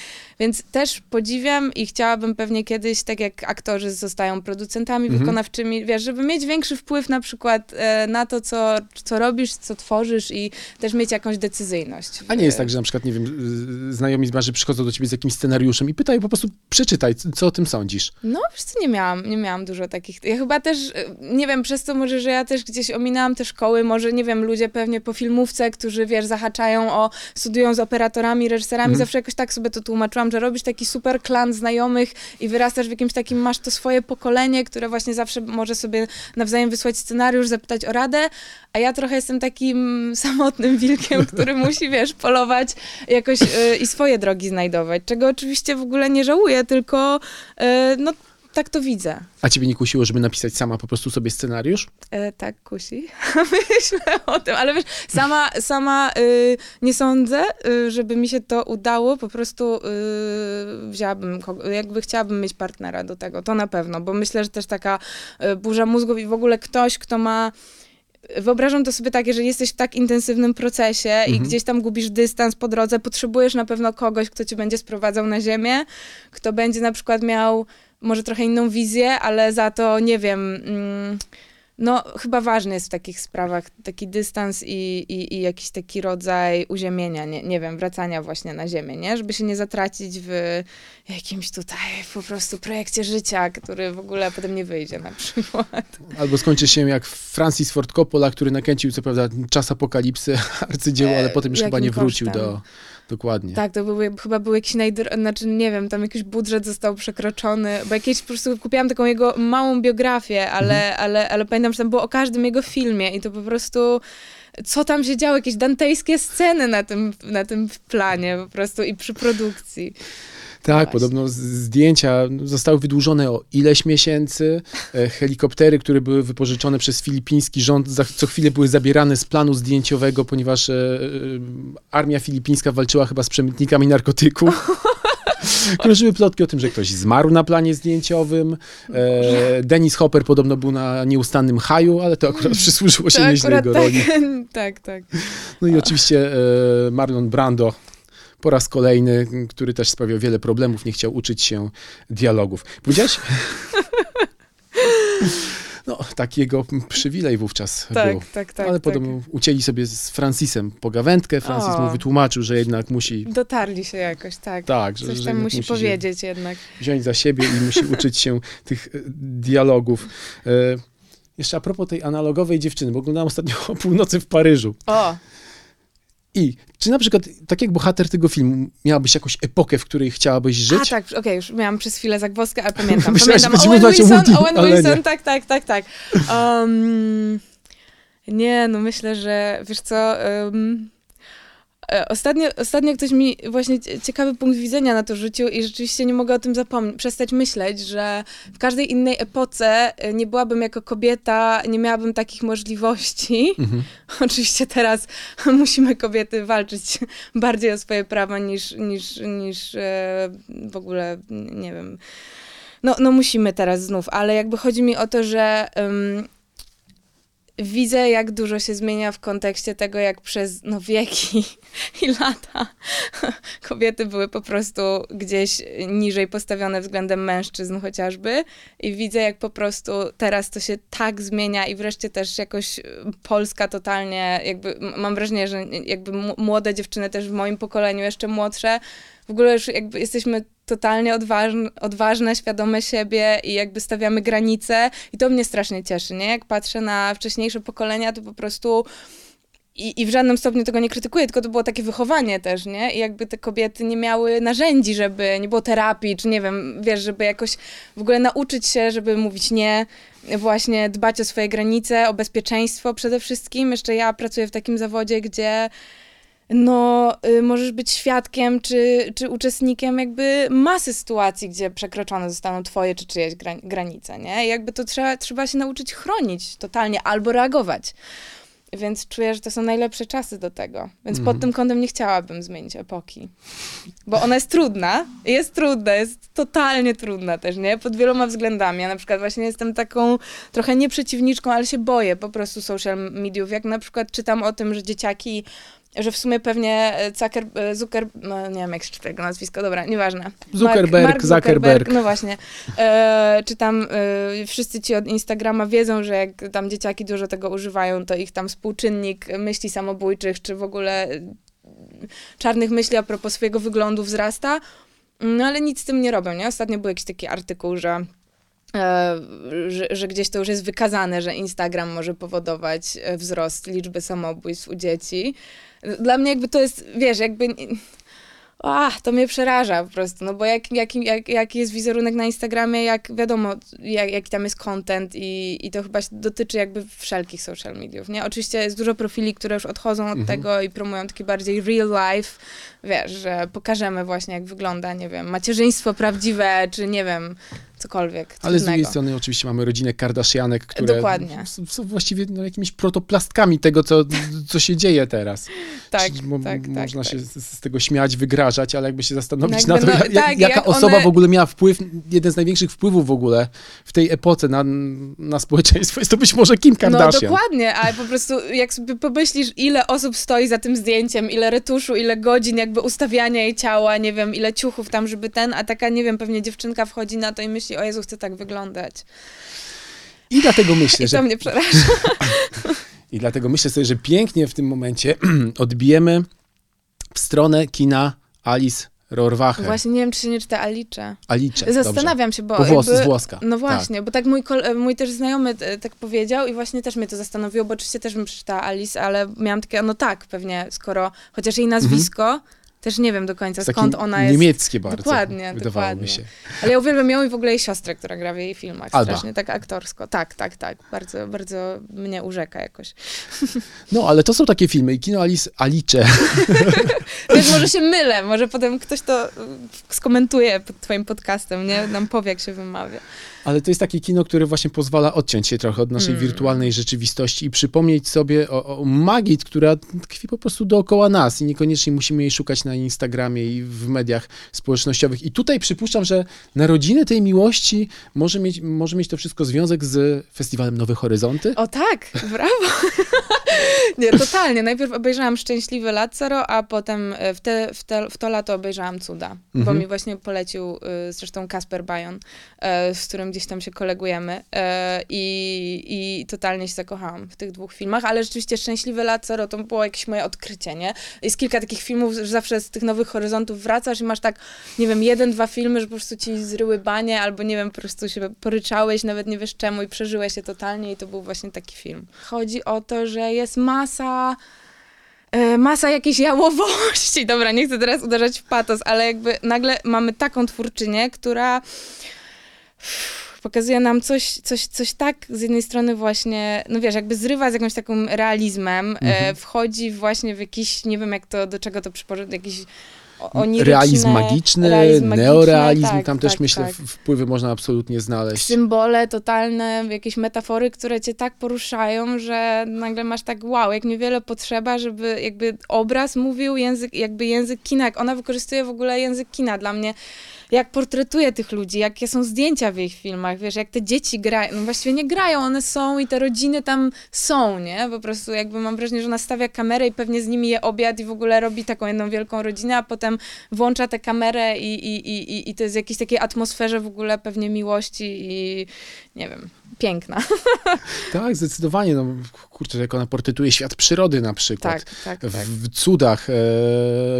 więc też podziwiam i chciałabym pewnie kiedyś, tak jak aktorzy zostają producentami mhm. wykonawczymi, wiesz, żeby mieć większy wpływ na przykład e, na to, co, co robisz, co tworzysz i też mieć jakąś decyzyjność. A nie jest tak, że na przykład, nie wiem, znajomi z branży przychodzą do ciebie z jakimś scenariuszem i pytają po prostu, przeczytaj, co o tym sądzisz? No, wiesz co, nie miałam, nie miałam dużo takich, ja chyba też też, y, nie wiem, przez to może, że ja też gdzieś ominęłam te szkoły, może, nie wiem, ludzie pewnie po filmówce, którzy, wiesz, zahaczają o, studiują z operatorami, reżyserami, mhm. zawsze jakoś tak sobie to tłumaczyłam, że robisz taki super klan znajomych i wyrastasz w jakimś takim, masz to swoje pokolenie, które właśnie zawsze może sobie nawzajem wysłać scenariusz, zapytać o radę, a ja trochę jestem takim samotnym wilkiem, który musi, wiesz, polować jakoś yy, i swoje drogi znajdować, czego oczywiście w ogóle nie żałuję, tylko yy, no tak to widzę. A ciebie nie kusiło, żeby napisać sama po prostu sobie scenariusz? E, tak, kusi. Myślę o tym, ale wiesz, sama, sama y, nie sądzę, y, żeby mi się to udało. Po prostu y, wzięłabym, jakby chciałabym mieć partnera do tego, to na pewno, bo myślę, że też taka y, burza mózgów i w ogóle ktoś, kto ma wyobrażam to sobie tak, jeżeli jesteś w tak intensywnym procesie i Mhm. gdzieś tam gubisz dystans po drodze, potrzebujesz na pewno kogoś, kto cię będzie sprowadzał na ziemię, kto będzie na przykład miał może trochę inną wizję, ale za to, nie wiem, mm, no chyba ważny jest w takich sprawach taki dystans i, i, i jakiś taki rodzaj uziemienia, nie, nie wiem, wracania właśnie na ziemię, nie? Żeby się nie zatracić w jakimś tutaj po prostu projekcie życia, który w ogóle potem nie wyjdzie na przykład. Albo skończy się jak Francis Ford Coppola, który nakręcił co prawda czas apokalipsy, arcydzieło, ale E, potem już chyba jakim nie wrócił kosztem? do... Dokładnie. Tak, to były, chyba był jakiś najdro... znaczy nie wiem, tam jakiś budżet został przekroczony, bo jakieś po prostu kupiłam taką jego małą biografię, ale, ale, ale pamiętam, że tam było o każdym jego filmie i to po prostu co tam się działo, jakieś dantejskie sceny na tym, na tym planie po prostu i przy produkcji. Tak, Właśnie. podobno zdjęcia zostały wydłużone o ileś miesięcy. E, Helikoptery, które były wypożyczone przez filipiński rząd, za, co chwilę były zabierane z planu zdjęciowego, ponieważ e, e, armia filipińska walczyła chyba z przemytnikami narkotyków. Krążyły plotki o tym, że ktoś zmarł na planie zdjęciowym. E, Dennis Hopper podobno był na nieustannym haju, ale to akurat przysłużyło się nieźle jego tak, roli. tak, tak. No i oczywiście e, Marlon Brando po raz kolejny, który też sprawiał wiele problemów, nie chciał uczyć się dialogów. Powiedziałeś? No, taki jego przywilej wówczas Tak, był. tak, tak. Ale tak. podobno ucięli sobie z Francisem pogawędkę. Francis O. mu wytłumaczył, że jednak musi, Dotarli się jakoś, tak. tak, że, Coś że tam musi musi powiedzieć jednak. wziąć za siebie i musi uczyć się tych e, dialogów. E, jeszcze a propos tej analogowej dziewczyny, bo oglądałem ostatnio o północy w Paryżu. O, I czy na przykład, tak jak bohater tego filmu, miałabyś jakąś epokę, w której chciałabyś żyć? A tak, okej, już miałam przez chwilę zagwozdkę, ale pamiętam. Myślałem, że pamiętam. Owen Wilson, Woody Owen. Wilson, tak, tak, tak, tak. Um, nie, no myślę, że wiesz co. Um, Ostatnio, ostatnio ktoś mi właśnie cie- ciekawy punkt widzenia na to rzucił i rzeczywiście nie mogę o tym zapomnieć, przestać myśleć, że w każdej innej epoce e, nie byłabym jako kobieta, nie miałabym takich możliwości. Mhm. Oczywiście teraz musimy kobiety walczyć bardziej o swoje prawa niż, niż, niż e, w ogóle, nie wiem. No, no musimy teraz znów, ale jakby chodzi mi o to, że em, widzę, jak dużo się zmienia w kontekście tego, jak przez no, wieki i lata kobiety były po prostu gdzieś niżej postawione względem mężczyzn chociażby. I widzę, jak po prostu teraz to się tak zmienia i wreszcie też jakoś y, Polska totalnie, jakby mam wrażenie, że jakby młode dziewczyny też w moim pokoleniu, jeszcze młodsze, w ogóle już jakby jesteśmy totalnie odważne, odważne, świadome siebie i jakby stawiamy granice i to mnie strasznie cieszy, nie? Jak patrzę na wcześniejsze pokolenia, to po prostu i, I w żadnym stopniu tego nie krytykuję, tylko to było takie wychowanie też, nie? I jakby te kobiety nie miały narzędzi, żeby, nie było terapii, czy nie wiem, wiesz, żeby jakoś w ogóle nauczyć się, żeby mówić nie, właśnie dbać o swoje granice, o bezpieczeństwo przede wszystkim. Jeszcze ja pracuję w takim zawodzie, gdzie no, y, możesz być świadkiem czy, czy uczestnikiem jakby masy sytuacji, gdzie przekroczone zostaną twoje czy czyjeś gra- granice, nie? I jakby to trzeba, trzeba się nauczyć chronić totalnie albo reagować. Więc czuję, że to są najlepsze czasy do tego. Więc Mhm. pod tym kątem nie chciałabym zmienić epoki. Bo ona jest trudna, jest trudna, jest totalnie trudna też, nie? Pod wieloma względami. Ja na przykład właśnie jestem taką trochę nie przeciwniczką, ale się boję po prostu social mediów. Jak na przykład czytam o tym, że dzieciaki że w sumie pewnie Zucker, Zucker no nie wiem jak się czyta jego nazwisko, dobra, nieważne. Zuckerberg, Mark Zuckerberg. No właśnie. E, czy tam e, wszyscy ci od Instagrama wiedzą, że jak tam dzieciaki dużo tego używają, to ich tam współczynnik myśli samobójczych, czy w ogóle e, czarnych myśli a propos swojego wyglądu wzrasta. No ale nic z tym nie robią, nie? Ostatnio był jakiś taki artykuł, że e, że, że gdzieś to już jest wykazane, że Instagram może powodować e, wzrost liczby samobójstw u dzieci. Dla mnie jakby to jest, wiesz, jakby... Ach, to mnie przeraża po prostu, no bo jaki jak, jak, jak jest wizerunek na Instagramie, jak wiadomo, jak, jaki tam jest content i, i to chyba dotyczy jakby wszelkich social mediów, nie? Oczywiście jest dużo profili, które już odchodzą od Mhm. tego i promują taki bardziej real life, wiesz, że pokażemy właśnie jak wygląda, nie wiem, macierzyństwo prawdziwe, czy nie wiem, cokolwiek Ale z drugiej strony oczywiście mamy rodzinę Kardashianek, które Dokładnie. są właściwie no, jakimiś protoplastkami tego, co, co się dzieje teraz. Tak, mo- tak, tak, Można tak. się z, z tego śmiać, wygrażać, ale jakby się zastanowić Jakby na to, no, jak, tak, jaka jak osoba one- w ogóle miała wpływ, jeden z największych wpływów w ogóle w tej epoce na, na społeczeństwo, jest to być może Kim No Kardashian. dokładnie, ale po prostu jak sobie pomyślisz, ile osób stoi za tym zdjęciem, ile retuszu, ile godzin jakby ustawiania jej ciała, nie wiem, ile ciuchów tam, żeby ten, a taka, nie wiem, pewnie dziewczynka wchodzi na to i myśli, o Jezu, chcę tak wyglądać. I dlatego myślę, I że to mnie przeraża. I dlatego myślę sobie, że pięknie w tym momencie odbijemy w stronę kina Alice Rohrwacher. Właśnie nie wiem, czy się nie czyta Alicze. Alice. Zastanawiam się, bo włos, jakby... z włoska. No właśnie, bo tak mój, mój też znajomy e, tak powiedział i właśnie też mnie to zastanowiło, bo oczywiście też bym przeczytała Alice, ale miałam takie, no tak, pewnie, skoro, chociaż jej nazwisko, też nie wiem do końca skąd ona jest. niemieckie bardzo. Dokładnie, wydawało dokładnie. mi się. Ale ja uwielbiam ją i w ogóle jej siostrę, która gra w jej filmach. Alba. Strasznie tak aktorsko. Tak, tak, tak. Bardzo, bardzo mnie urzeka jakoś. No, ale to są takie filmy i kino Alice, Alice. Więc może się mylę, może potem ktoś to y, skomentuje pod twoim podcastem, nie? Nam powie, jak się wymawia. Ale to jest takie kino, które właśnie pozwala odciąć się trochę od naszej Mm. wirtualnej rzeczywistości i przypomnieć sobie o, o magii, która tkwi po prostu dookoła nas i niekoniecznie musimy jej szukać na Instagramie i w mediach społecznościowych. I tutaj przypuszczam, że narodziny tej miłości może mieć, może mieć to wszystko związek z festiwalem Nowe Horyzonty. O tak, brawo. Nie, totalnie. Najpierw obejrzałam Szczęśliwy Lazaro, a potem e, w, te, w, te, w to lato obejrzałam Cuda, bo Mhm. mi właśnie polecił y, zresztą Kasper Bajon, e, z którym gdzieś tam się kolegujemy e, i, i totalnie się zakochałam w tych dwóch filmach, ale rzeczywiście Szczęśliwy Lazaro to było jakieś moje odkrycie, nie? Jest kilka takich filmów, że zawsze z tych Nowych Horyzontów wracasz i masz tak, nie wiem, jeden, dwa filmy, że po prostu ci zryły banie, albo nie wiem, po prostu się poryczałeś, nawet nie wiesz czemu i przeżyłeś się totalnie i to był właśnie taki film. Chodzi o to, że jest masa e, masa jakiejś jałowości. Dobra, nie chcę teraz uderzać w patos, ale jakby nagle mamy taką twórczynię, która pokazuje nam coś, coś, coś tak z jednej strony właśnie, no wiesz, jakby zrywa z jakimś takim realizmem, e, Mhm. wchodzi właśnie w jakiś, nie wiem jak to, do czego to przyporządek, jakiś. Realizm magiczny, realizm magiczny, neorealizm, tak, tam też tak, myślę tak. wpływy można absolutnie znaleźć. symbole totalne, jakieś metafory, które cię tak poruszają, że nagle masz tak wow, jak niewiele potrzeba, żeby jakby obraz mówił język, jakby język kina, jak ona wykorzystuje w ogóle język kina dla mnie, jak portretuje tych ludzi, jakie są zdjęcia w ich filmach, wiesz, jak te dzieci grają, no właściwie nie grają, one są i te rodziny tam są, nie? Po prostu jakby mam wrażenie, że ona stawia kamerę i pewnie z nimi je obiad i w ogóle robi taką jedną wielką rodzinę, a potem włącza tę kamerę i, i, i, i- to jest w jakiejś takiej atmosferze w ogóle pewnie miłości i nie wiem, piękna. Tak, zdecydowanie. No, kurczę, jak ona portretuje świat przyrody na przykład. Tak, tak, tak. w cudach e,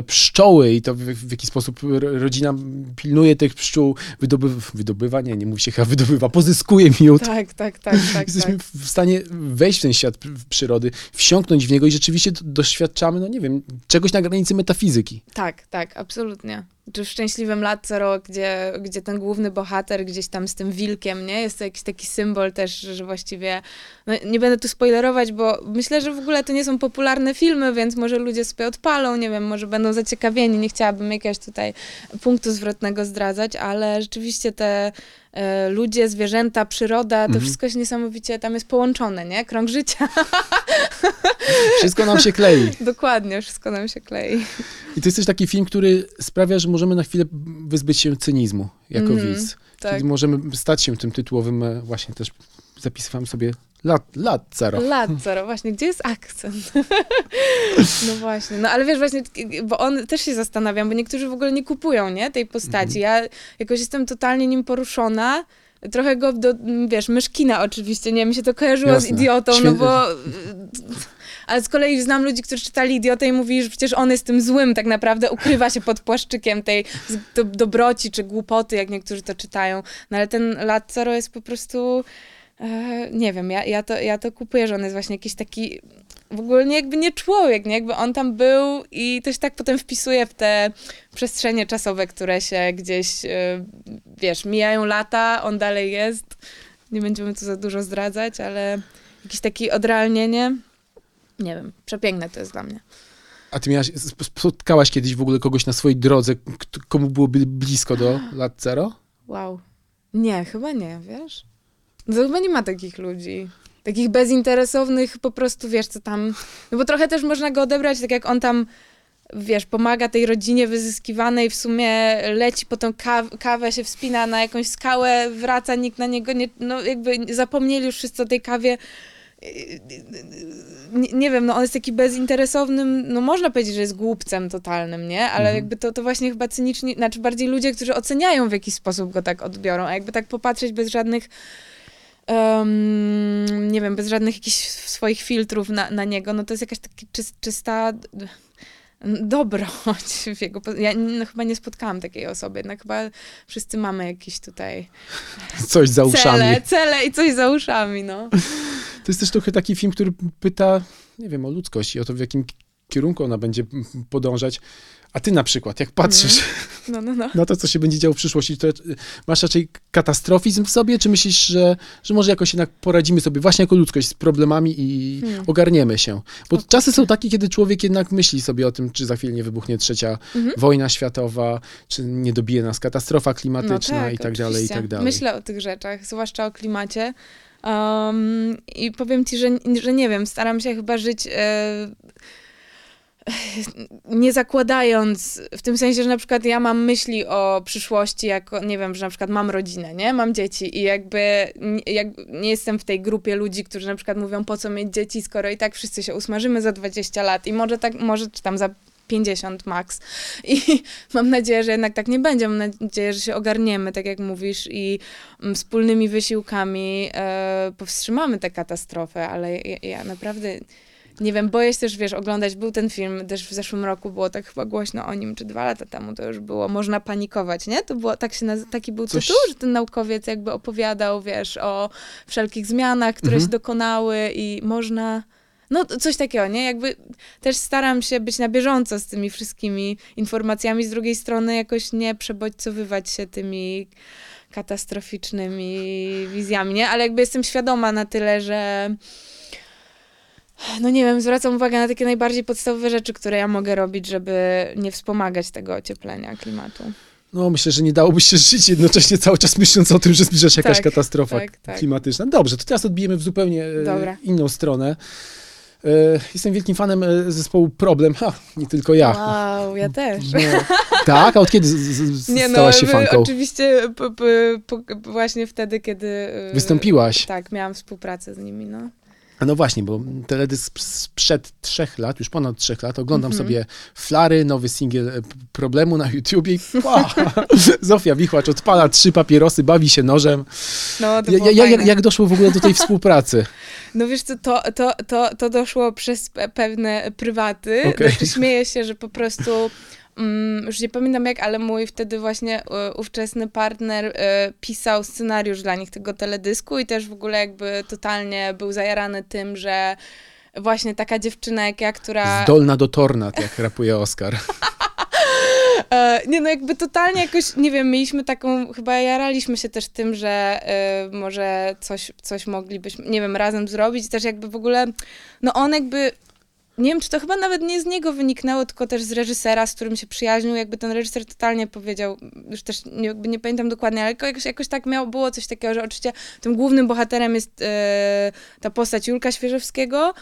pszczoły i to w, w jaki sposób ro- rodzina pilnuje tych pszczół, wydobywa, wydobywa, nie, nie mówi się chyba wydobywa, pozyskuje miód. Tak, tak, tak, tak, Jesteśmy tak. w stanie wejść w ten świat przyrody, wsiąknąć w niego i rzeczywiście doświadczamy, no nie wiem, czegoś na granicy metafizyki. Tak, tak, absolutnie. Czy w Szczęśliwym Lazaro, gdzie, gdzie ten główny bohater gdzieś tam z tym wilkiem, nie? Jest to jakiś taki symbol też, że właściwie... No, nie będę tu spoilerować, bo myślę, że w ogóle to nie są popularne filmy, więc może ludzie sobie odpalą, nie wiem, może będą zaciekawieni. Nie chciałabym jakiegoś tutaj punktu zwrotnego zdradzać, ale rzeczywiście te ludzie, zwierzęta, przyroda, to Mhm. wszystko się niesamowicie tam jest połączone, nie? Krąg życia. Wszystko nam się klei. Dokładnie, wszystko nam się klei. I to jest też taki film, który sprawia, że możemy na chwilę wyzbyć się cynizmu jako Mhm, widz. Tak. Możemy stać się tym tytułowym, e, właśnie też zapisywałem sobie lat, lat zero. Lazaro, właśnie, gdzie jest akcent? No właśnie, no ale wiesz właśnie, bo on też się zastanawiam, bo niektórzy w ogóle nie kupują, nie, tej postaci. Ja jakoś jestem totalnie nim poruszona. Trochę go do, wiesz, myszkina oczywiście, nie, mi się to kojarzyło z Jasne. idiotą, Świę- no bo... Ale z kolei znam ludzi, którzy czytali Idiotę i mówili, że przecież on jest tym złym, tak naprawdę ukrywa się pod płaszczykiem tej z- do, dobroci czy głupoty, jak niektórzy to czytają. No ale ten Lazaro jest po prostu... E, nie wiem, ja, ja, to, ja to kupuję, że on jest właśnie jakiś taki w ogóle nie, jakby nie człowiek, nie? Jakby on tam był i to się tak potem wpisuje w te przestrzenie czasowe, które się gdzieś, e, wiesz, mijają lata, on dalej jest. Nie będziemy tu za dużo zdradzać, ale jakieś takie odrealnienie, nie wiem, przepiękne to jest dla mnie. A ty miałaś, sp- spotkałaś kiedyś w ogóle kogoś na swojej drodze, komu było bli- blisko do lat zero? Wow. Nie, chyba nie, wiesz? No to chyba nie ma takich ludzi. Takich bezinteresownych, po prostu, wiesz, co tam... No bo trochę też można go odebrać, tak jak on tam, wiesz, pomaga tej rodzinie wyzyskiwanej, w sumie leci po tą kaw- kawę, się wspina na jakąś skałę, wraca, nikt na niego nie... No jakby zapomnieli już wszyscy o tej kawie. Nie, nie wiem, no on jest taki bezinteresownym, no można powiedzieć, że jest głupcem totalnym, nie? Ale Mhm. jakby to, to właśnie chyba cyniczni, znaczy bardziej ludzie, którzy oceniają w jakiś sposób go tak odbiorą, a jakby tak popatrzeć bez żadnych em, nie wiem, bez żadnych jakichś swoich filtrów na, na niego, no to jest jakaś taka czys, czysta dobroć w jego... Ja no, chyba nie spotkałam takiej osoby, jednak chyba wszyscy mamy jakieś tutaj Coś za uszami. cele, cele i coś za uszami, no. To jest też trochę taki film, który pyta, nie wiem, o ludzkość i o to, w jakim kierunku ona będzie podążać. A ty na przykład, jak patrzysz No, no, no. na to, co się będzie działo w przyszłości, to y, masz raczej katastrofizm w sobie, czy myślisz, że, że może jakoś jednak poradzimy sobie właśnie jako ludzkość z problemami i Hmm. ogarniemy się? Bo O czasy są takie, kiedy człowiek jednak myśli sobie o tym, czy za chwilę nie wybuchnie trzecia Mhm. wojna światowa, czy nie dobije nas katastrofa klimatyczna i tak dalej, i No oczywiście. tak dalej. Myślę o tych rzeczach, zwłaszcza o klimacie. Um, I powiem ci, że, że nie wiem, staram się chyba żyć e, nie zakładając, w tym sensie, że na przykład ja mam myśli o przyszłości, jako, nie wiem, że na przykład mam rodzinę, nie? Mam dzieci i jakby jak, nie jestem w tej grupie ludzi, którzy na przykład mówią, po co mieć dzieci, skoro i tak wszyscy się usmażymy za 20 lat i może tak, może czy tam za 50 max. I mam nadzieję, że jednak tak nie będzie. Mam nadzieję, że się ogarniemy, tak jak mówisz, i mm, wspólnymi wysiłkami e, powstrzymamy tę katastrofę, ale ja, ja naprawdę nie wiem, boję się też, wiesz, oglądać, był ten film też w zeszłym roku, było tak chyba głośno o nim, czy dwa lata temu to już było, można panikować, nie? To było, tak się naz- taki był Coś- tytuł, że ten naukowiec jakby opowiadał, wiesz, o wszelkich zmianach, które Mhm. się dokonały i można... No, coś takiego, nie? Jakby też staram się być na bieżąco z tymi wszystkimi informacjami, z drugiej strony jakoś nie przebodźcowywać się tymi katastroficznymi wizjami, nie? Ale jakby jestem świadoma na tyle, że no nie wiem, zwracam uwagę na takie najbardziej podstawowe rzeczy, które ja mogę robić, żeby nie wspomagać tego ocieplenia klimatu. No, myślę, że nie dałoby się żyć jednocześnie cały czas myśląc o tym, że zbliża się jakaś Tak, katastrofa tak, tak. klimatyczna. Dobrze, to teraz odbijemy w zupełnie e, Dobra. inną stronę. E, Jestem wielkim fanem e, zespołu Problem. Ha, nie tylko ja. Wow, ja też. No, tak? A od kiedy Nie no, stałaś się fanką? oczywiście właśnie wtedy, kiedy... Wystąpiłaś. Tak, miałam współpracę z nimi, no. No właśnie, bo teledysk sprzed trzech lat, już ponad trzech lat, oglądam Mhm. sobie Flary, nowy singiel e, Problemu na YouTubie i Zofia Wichłacz odpala trzy papierosy, bawi się nożem. No, to Ja, ja, jak, jak doszło w ogóle do tej współpracy? No wiesz co, to, to, to, to doszło przez pe- pewne prywaty. Okej. Znaczy śmieję się, że po prostu mm, już nie pamiętam jak, ale mój wtedy właśnie e, ówczesny partner e, pisał scenariusz dla nich tego teledysku i też w ogóle jakby totalnie był zajarany tym, że właśnie taka dziewczyna jak ja, która... Zdolna do tornad, jak rapuje Oscar. E, nie no, jakby totalnie jakoś, nie wiem, mieliśmy taką, chyba jaraliśmy się też tym, że e, może coś, coś moglibyśmy, nie wiem, razem zrobić. Też jakby w ogóle, no on jakby, nie wiem, czy to chyba nawet nie z niego wyniknęło, tylko też z reżysera, z którym się przyjaźnił. Jakby ten reżyser totalnie powiedział, już też nie, nie pamiętam dokładnie, ale jakoś, jakoś tak miało, było coś takiego, że oczywiście tym głównym bohaterem jest e, ta postać Julka Świeżewskiego,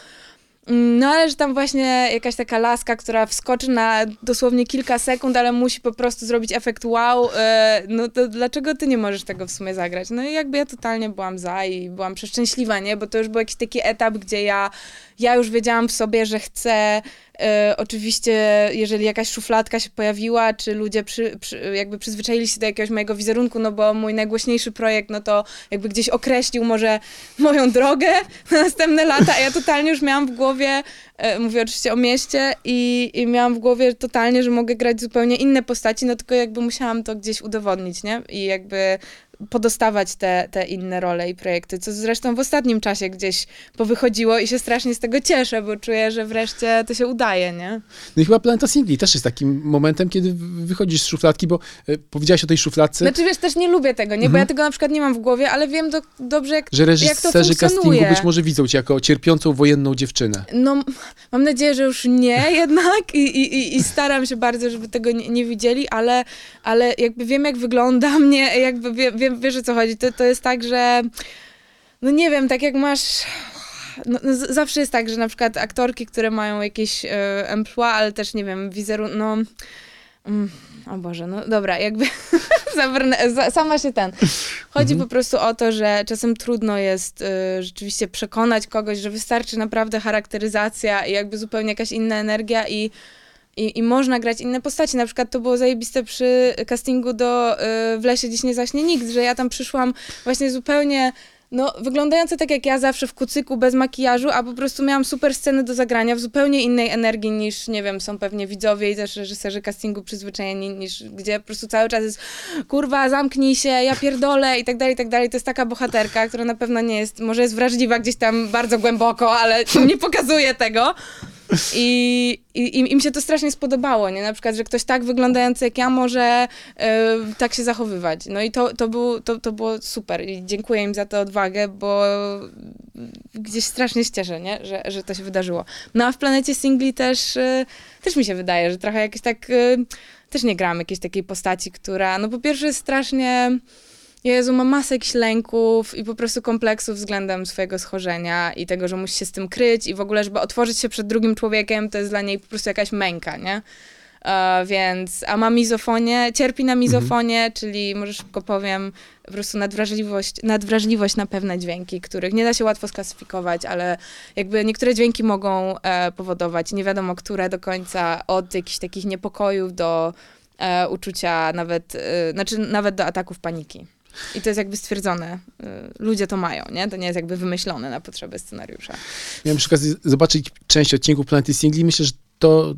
no ale że tam właśnie jakaś taka laska, która wskoczy na dosłownie kilka sekund, ale musi po prostu zrobić efekt wow, e, no to dlaczego ty nie możesz tego w sumie zagrać? No i jakby ja totalnie byłam za i byłam przeszczęśliwa, nie? Bo to już był jakiś taki etap, gdzie ja, ja już wiedziałam w sobie, że chcę e, oczywiście, jeżeli jakaś szufladka się pojawiła, czy ludzie przy, przy, jakby przyzwyczaili się do jakiegoś mojego wizerunku, no bo mój najgłośniejszy projekt, no to jakby gdzieś określił może moją drogę na następne lata, a ja totalnie już miałam w głowie, mówię oczywiście o mieście i, i miałam w głowie totalnie, że mogę grać zupełnie inne postaci, no tylko jakby musiałam to gdzieś udowodnić, nie? I jakby podostawać te, te inne role i projekty, co zresztą w ostatnim czasie gdzieś powychodziło i się strasznie z tego cieszę, bo czuję, że wreszcie to się udaje, nie? No i chyba Planeta Singli też jest takim momentem, kiedy wychodzisz z szufladki, bo e, powiedziałaś o tej szufladce, Znaczy wiesz, też nie lubię tego, nie? Bo Mhm. ja tego na przykład nie mam w głowie, ale wiem do, dobrze jak że jak to reżyserzy castingu funkcjonuje. być może widzą cię jako cierpiącą wojenną dziewczynę. No, mam nadzieję, że już nie jednak i, i, i staram się bardzo, żeby tego nie, nie, widzieli, ale, ale jakby wiem, jak wygląda mnie, jakby wiem, wiem wiesz o co chodzi. To, to jest tak, że no nie wiem, tak jak masz no, no, zawsze jest tak, że na przykład aktorki, które mają jakieś y, emploi, ale też, nie wiem, wizerunek, no... Mm, o Boże, no dobra, jakby sama się ten. Chodzi mhm. po prostu o to, że czasem trudno jest y, rzeczywiście przekonać kogoś, że wystarczy naprawdę charakteryzacja i jakby zupełnie jakaś inna energia i i, I można grać inne postaci. Na przykład to było zajebiste przy castingu do y, W lesie dziś nie zaśnie nikt, że ja tam przyszłam właśnie zupełnie no, wyglądające tak jak ja zawsze w kucyku, bez makijażu, a po prostu miałam super sceny do zagrania w zupełnie innej energii niż, nie wiem, są pewnie widzowie i też reżyserzy castingu przyzwyczajeni, niż gdzie po prostu cały czas jest kurwa, zamknij się, ja pierdolę i tak dalej, i tak dalej. To jest taka bohaterka, która na pewno nie jest, może jest wrażliwa gdzieś tam bardzo głęboko, ale nie pokazuje tego. I, i, im się to strasznie spodobało, nie? Na przykład, że ktoś tak wyglądający jak ja może y, tak się zachowywać. No i to, to, był, to, to było super i dziękuję im za tę odwagę, bo gdzieś strasznie się cieszę, nie? Że, że to się wydarzyło. No a w Planecie Singli też, y, też mi się wydaje, że trochę jakieś tak... Y, też nie grałam jakiejś takiej postaci, która, no po pierwsze strasznie Jezu, mam masę jakichś lęków i po prostu kompleksów względem swojego schorzenia i tego, że musi się z tym kryć i w ogóle, żeby otworzyć się przed drugim człowiekiem, to jest dla niej po prostu jakaś męka, nie? Uh, więc, a ma mizofonię, cierpi na mizofonię, mhm. czyli może szybko powiem, po prostu nadwrażliwość, nadwrażliwość na pewne dźwięki, których nie da się łatwo sklasyfikować, ale jakby niektóre dźwięki mogą e, powodować, nie wiadomo które do końca, od jakichś takich niepokojów do e, uczucia nawet, e, znaczy nawet do ataków paniki. I to jest jakby stwierdzone. Y, ludzie to mają, nie? To nie jest jakby wymyślone na potrzeby scenariusza. Miałem przykład zobaczyć część odcinków Planety Singli. Myślę, że to,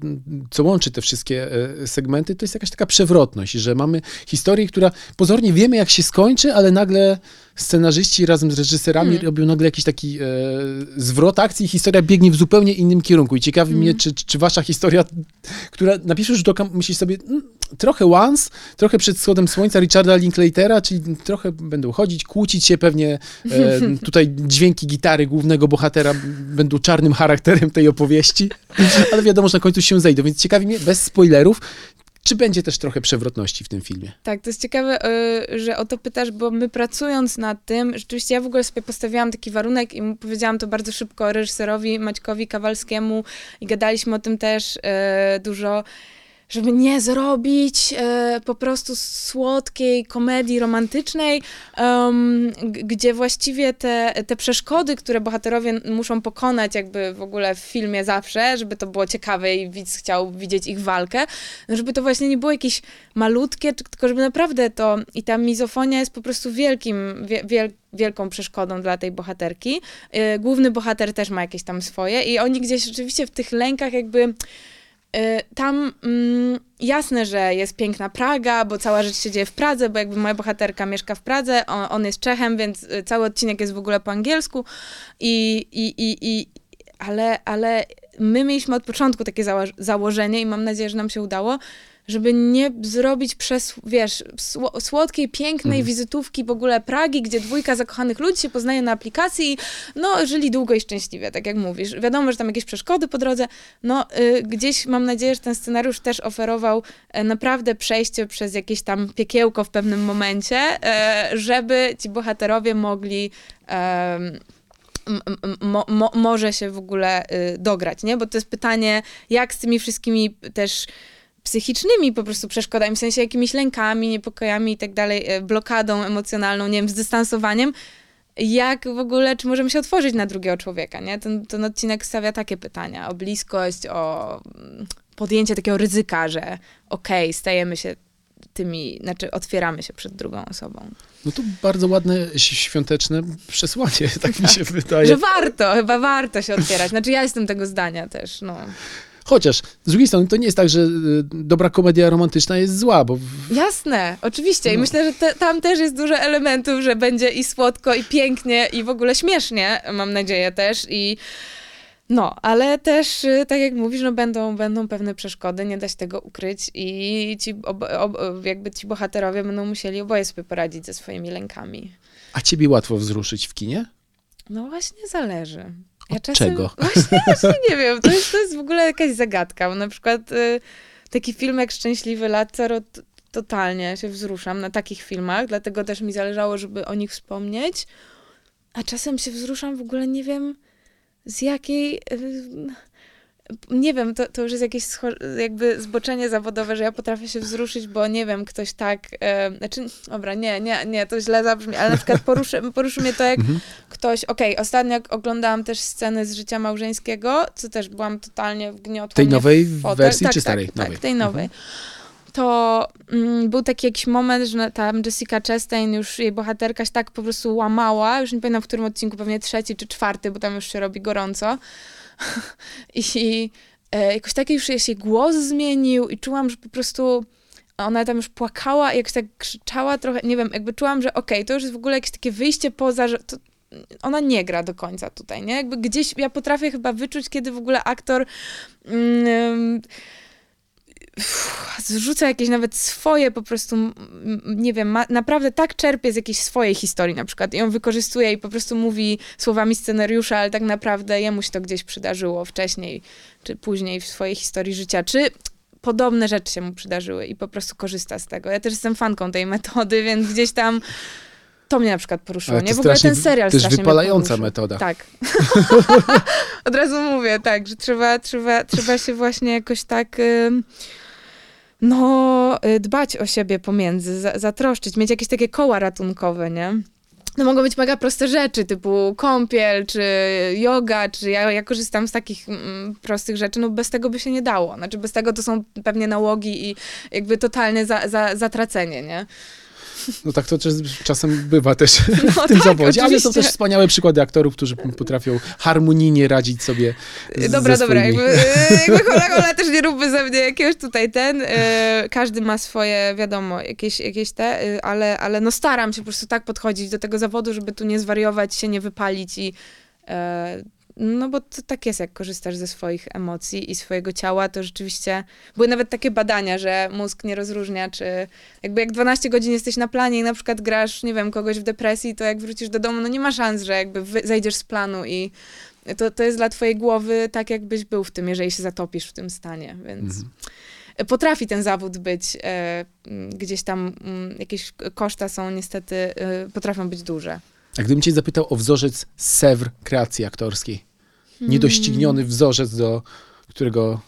co łączy te wszystkie e, segmenty, to jest jakaś taka przewrotność, że mamy historię, która pozornie wiemy, jak się skończy, ale nagle scenarzyści razem z reżyserami hmm. robią nagle jakiś taki e, zwrot akcji i historia biegnie w zupełnie innym kierunku. I ciekawi hmm. mnie, czy, czy wasza historia, która na pierwszy rzut oka myślisz sobie, mm, trochę once, trochę przed wschodem słońca Richarda Linklatera, czyli trochę będą chodzić, kłócić się pewnie. E, tutaj dźwięki gitary głównego bohatera będą czarnym charakterem tej opowieści, ale wiadomo, że na końcu się zejdą, więc ciekawi mnie, bez spoilerów, czy będzie też trochę przewrotności w tym filmie? Tak, to jest ciekawe, y, że o to pytasz, bo my pracując nad tym, rzeczywiście ja w ogóle sobie postawiłam taki warunek i powiedziałam to bardzo szybko reżyserowi Maćkowi Kawalskiemu i gadaliśmy o tym też y, dużo żeby nie zrobić e, po prostu słodkiej komedii romantycznej, um, gdzie właściwie te, te przeszkody, które bohaterowie muszą pokonać jakby w ogóle w filmie zawsze, żeby to było ciekawe i widz chciał widzieć ich walkę, no żeby to właśnie nie było jakieś malutkie, tylko żeby naprawdę to, i ta mizofonia jest po prostu wielkim, wiel, wielką przeszkodą dla tej bohaterki. E, główny bohater też ma jakieś tam swoje i oni gdzieś rzeczywiście w tych lękach jakby tam mm, jasne, że jest piękna Praga, bo cała rzecz się dzieje w Pradze, bo jakby moja bohaterka mieszka w Pradze, on, on jest Czechem, więc y, cały odcinek jest w ogóle po angielsku. I, i, i, i ale, ale my mieliśmy od początku takie zało założenie i mam nadzieję, że nam się udało, żeby nie zrobić przez, wiesz, słodkiej, pięknej mhm. wizytówki w ogóle Pragi, gdzie dwójka zakochanych ludzi się poznaje na aplikacji i no, żyli długo i szczęśliwie, tak jak mówisz. Wiadomo, że tam jakieś przeszkody po drodze, no, y, gdzieś mam nadzieję, że ten scenariusz też oferował y, naprawdę przejście przez jakieś tam piekiełko w pewnym momencie, y, żeby ci bohaterowie mogli Mo, mo, może się w ogóle y, dograć, nie? Bo to jest pytanie, jak z tymi wszystkimi też psychicznymi po prostu przeszkodami, w sensie jakimiś lękami, niepokojami i tak dalej, e, blokadą emocjonalną, nie wiem, zdystansowaniem, jak w ogóle, czy możemy się otworzyć na drugiego człowieka, nie? Ten, ten odcinek stawia takie pytania o bliskość, o mm, podjęcie takiego ryzyka, że okej, okay, stajemy się tymi, znaczy otwieramy się przed drugą osobą. No to bardzo ładne, świąteczne przesłanie, tak mi się wydaje. Że warto, chyba warto się otwierać. Znaczy ja jestem tego zdania też, no. Chociaż z drugiej strony to nie jest tak, że y, dobra komedia romantyczna jest zła, bo... Jasne, oczywiście. No. I myślę, że te, tam też jest dużo elementów, że będzie i słodko, i pięknie, i w ogóle śmiesznie, mam nadzieję też. I no, ale też, y, tak jak mówisz, no będą, będą pewne przeszkody, nie da się tego ukryć i ci, ob, ob, jakby ci bohaterowie będą musieli oboje sobie poradzić ze swoimi lękami. A ciebie łatwo wzruszyć w kinie? No właśnie zależy. Ja Od czego? Właśnie, właśnie nie wiem, to jest, to jest w ogóle jakaś zagadka, bo na przykład y, taki film jak Szczęśliwy t- totalnie się wzruszam na takich filmach, dlatego też mi zależało, żeby o nich wspomnieć, a czasem się wzruszam w ogóle nie wiem z jakiej... y, nie wiem, to, to już jest jakieś jakby zboczenie zawodowe, że ja potrafię się wzruszyć, bo nie wiem, ktoś tak, e, znaczy, dobra, nie, nie, nie, to źle zabrzmi, ale na przykład poruszy, poruszy mnie to, jak Mhm. ktoś, okej, ostatnio jak oglądałam też sceny z życia małżeńskiego, co też byłam totalnie wgniotła. Tej mnie w nowej fotel. wersji tak, czy tak, starej? Tak, Nowej. tej nowej. To mm, był taki jakiś moment, że tam Jessica Chastain, już jej bohaterka się tak po prostu łamała, już nie pamiętam w którym odcinku, pewnie trzeci czy czwarty, bo tam już się robi gorąco. I e, jakoś taki już jej się głos zmienił i czułam, że po prostu ona tam już płakała jakoś tak krzyczała trochę, nie wiem, jakby czułam, że okej, to już jest w ogóle jakieś takie wyjście poza, że to, ona nie gra do końca tutaj, nie? Jakby gdzieś ja potrafię chyba wyczuć, kiedy w ogóle aktor mm, zrzuca jakieś nawet swoje po prostu, nie wiem, ma, naprawdę tak czerpie z jakiejś swojej historii na przykład i on wykorzystuje i po prostu mówi słowami scenariusza, ale tak naprawdę jemu się to gdzieś przydarzyło wcześniej czy później w swojej historii życia, czy podobne rzeczy się mu przydarzyły i po prostu korzysta z tego. Ja też jestem fanką tej metody, więc gdzieś tam to mnie na przykład poruszyło, nie? W ogóle ten serial też strasznie wypalająca metoda. Tak. Od razu mówię, tak, że trzeba, trzeba, trzeba się właśnie jakoś tak no, y, dbać o siebie pomiędzy, za, zatroszczyć, mieć jakieś takie koła ratunkowe, nie? No mogą być mega proste rzeczy, typu kąpiel, czy yoga, czy ja, ja korzystam z takich mm, prostych rzeczy, no bez tego by się nie dało. Znaczy bez tego to są pewnie nałogi i jakby totalne za, za, zatracenie, nie? No tak to czas- czasem bywa też No w tym tak, zawodzie, ale są oczywiście. też wspaniałe przykłady aktorów, którzy potrafią harmonijnie radzić sobie z, Dobra, ze dobra, jakby, e, jakby hola, hola też nie róbmy ze mnie jakiegoś tutaj ten, e, każdy ma swoje, wiadomo, jakieś, jakieś te, e, ale, ale no staram się po prostu tak podchodzić do tego zawodu, żeby tu nie zwariować, się nie wypalić i no bo to tak jest, jak korzystasz ze swoich emocji i swojego ciała, to rzeczywiście były nawet takie badania, że mózg nie rozróżnia, czy jakby jak 12 godzin jesteś na planie i na przykład grasz, nie wiem, kogoś w depresji, to jak wrócisz do domu, no nie ma szans, że jakby zejdziesz z planu i to, to jest dla twojej głowy tak, jakbyś był w tym, jeżeli się zatopisz w tym stanie, więc Mhm. potrafi ten zawód być e, gdzieś tam, m, jakieś koszta są niestety, e, potrafią być duże. A gdybym cię zapytał o wzorzec Sewr kreacji aktorskiej, niedościgniony wzorzec, do którego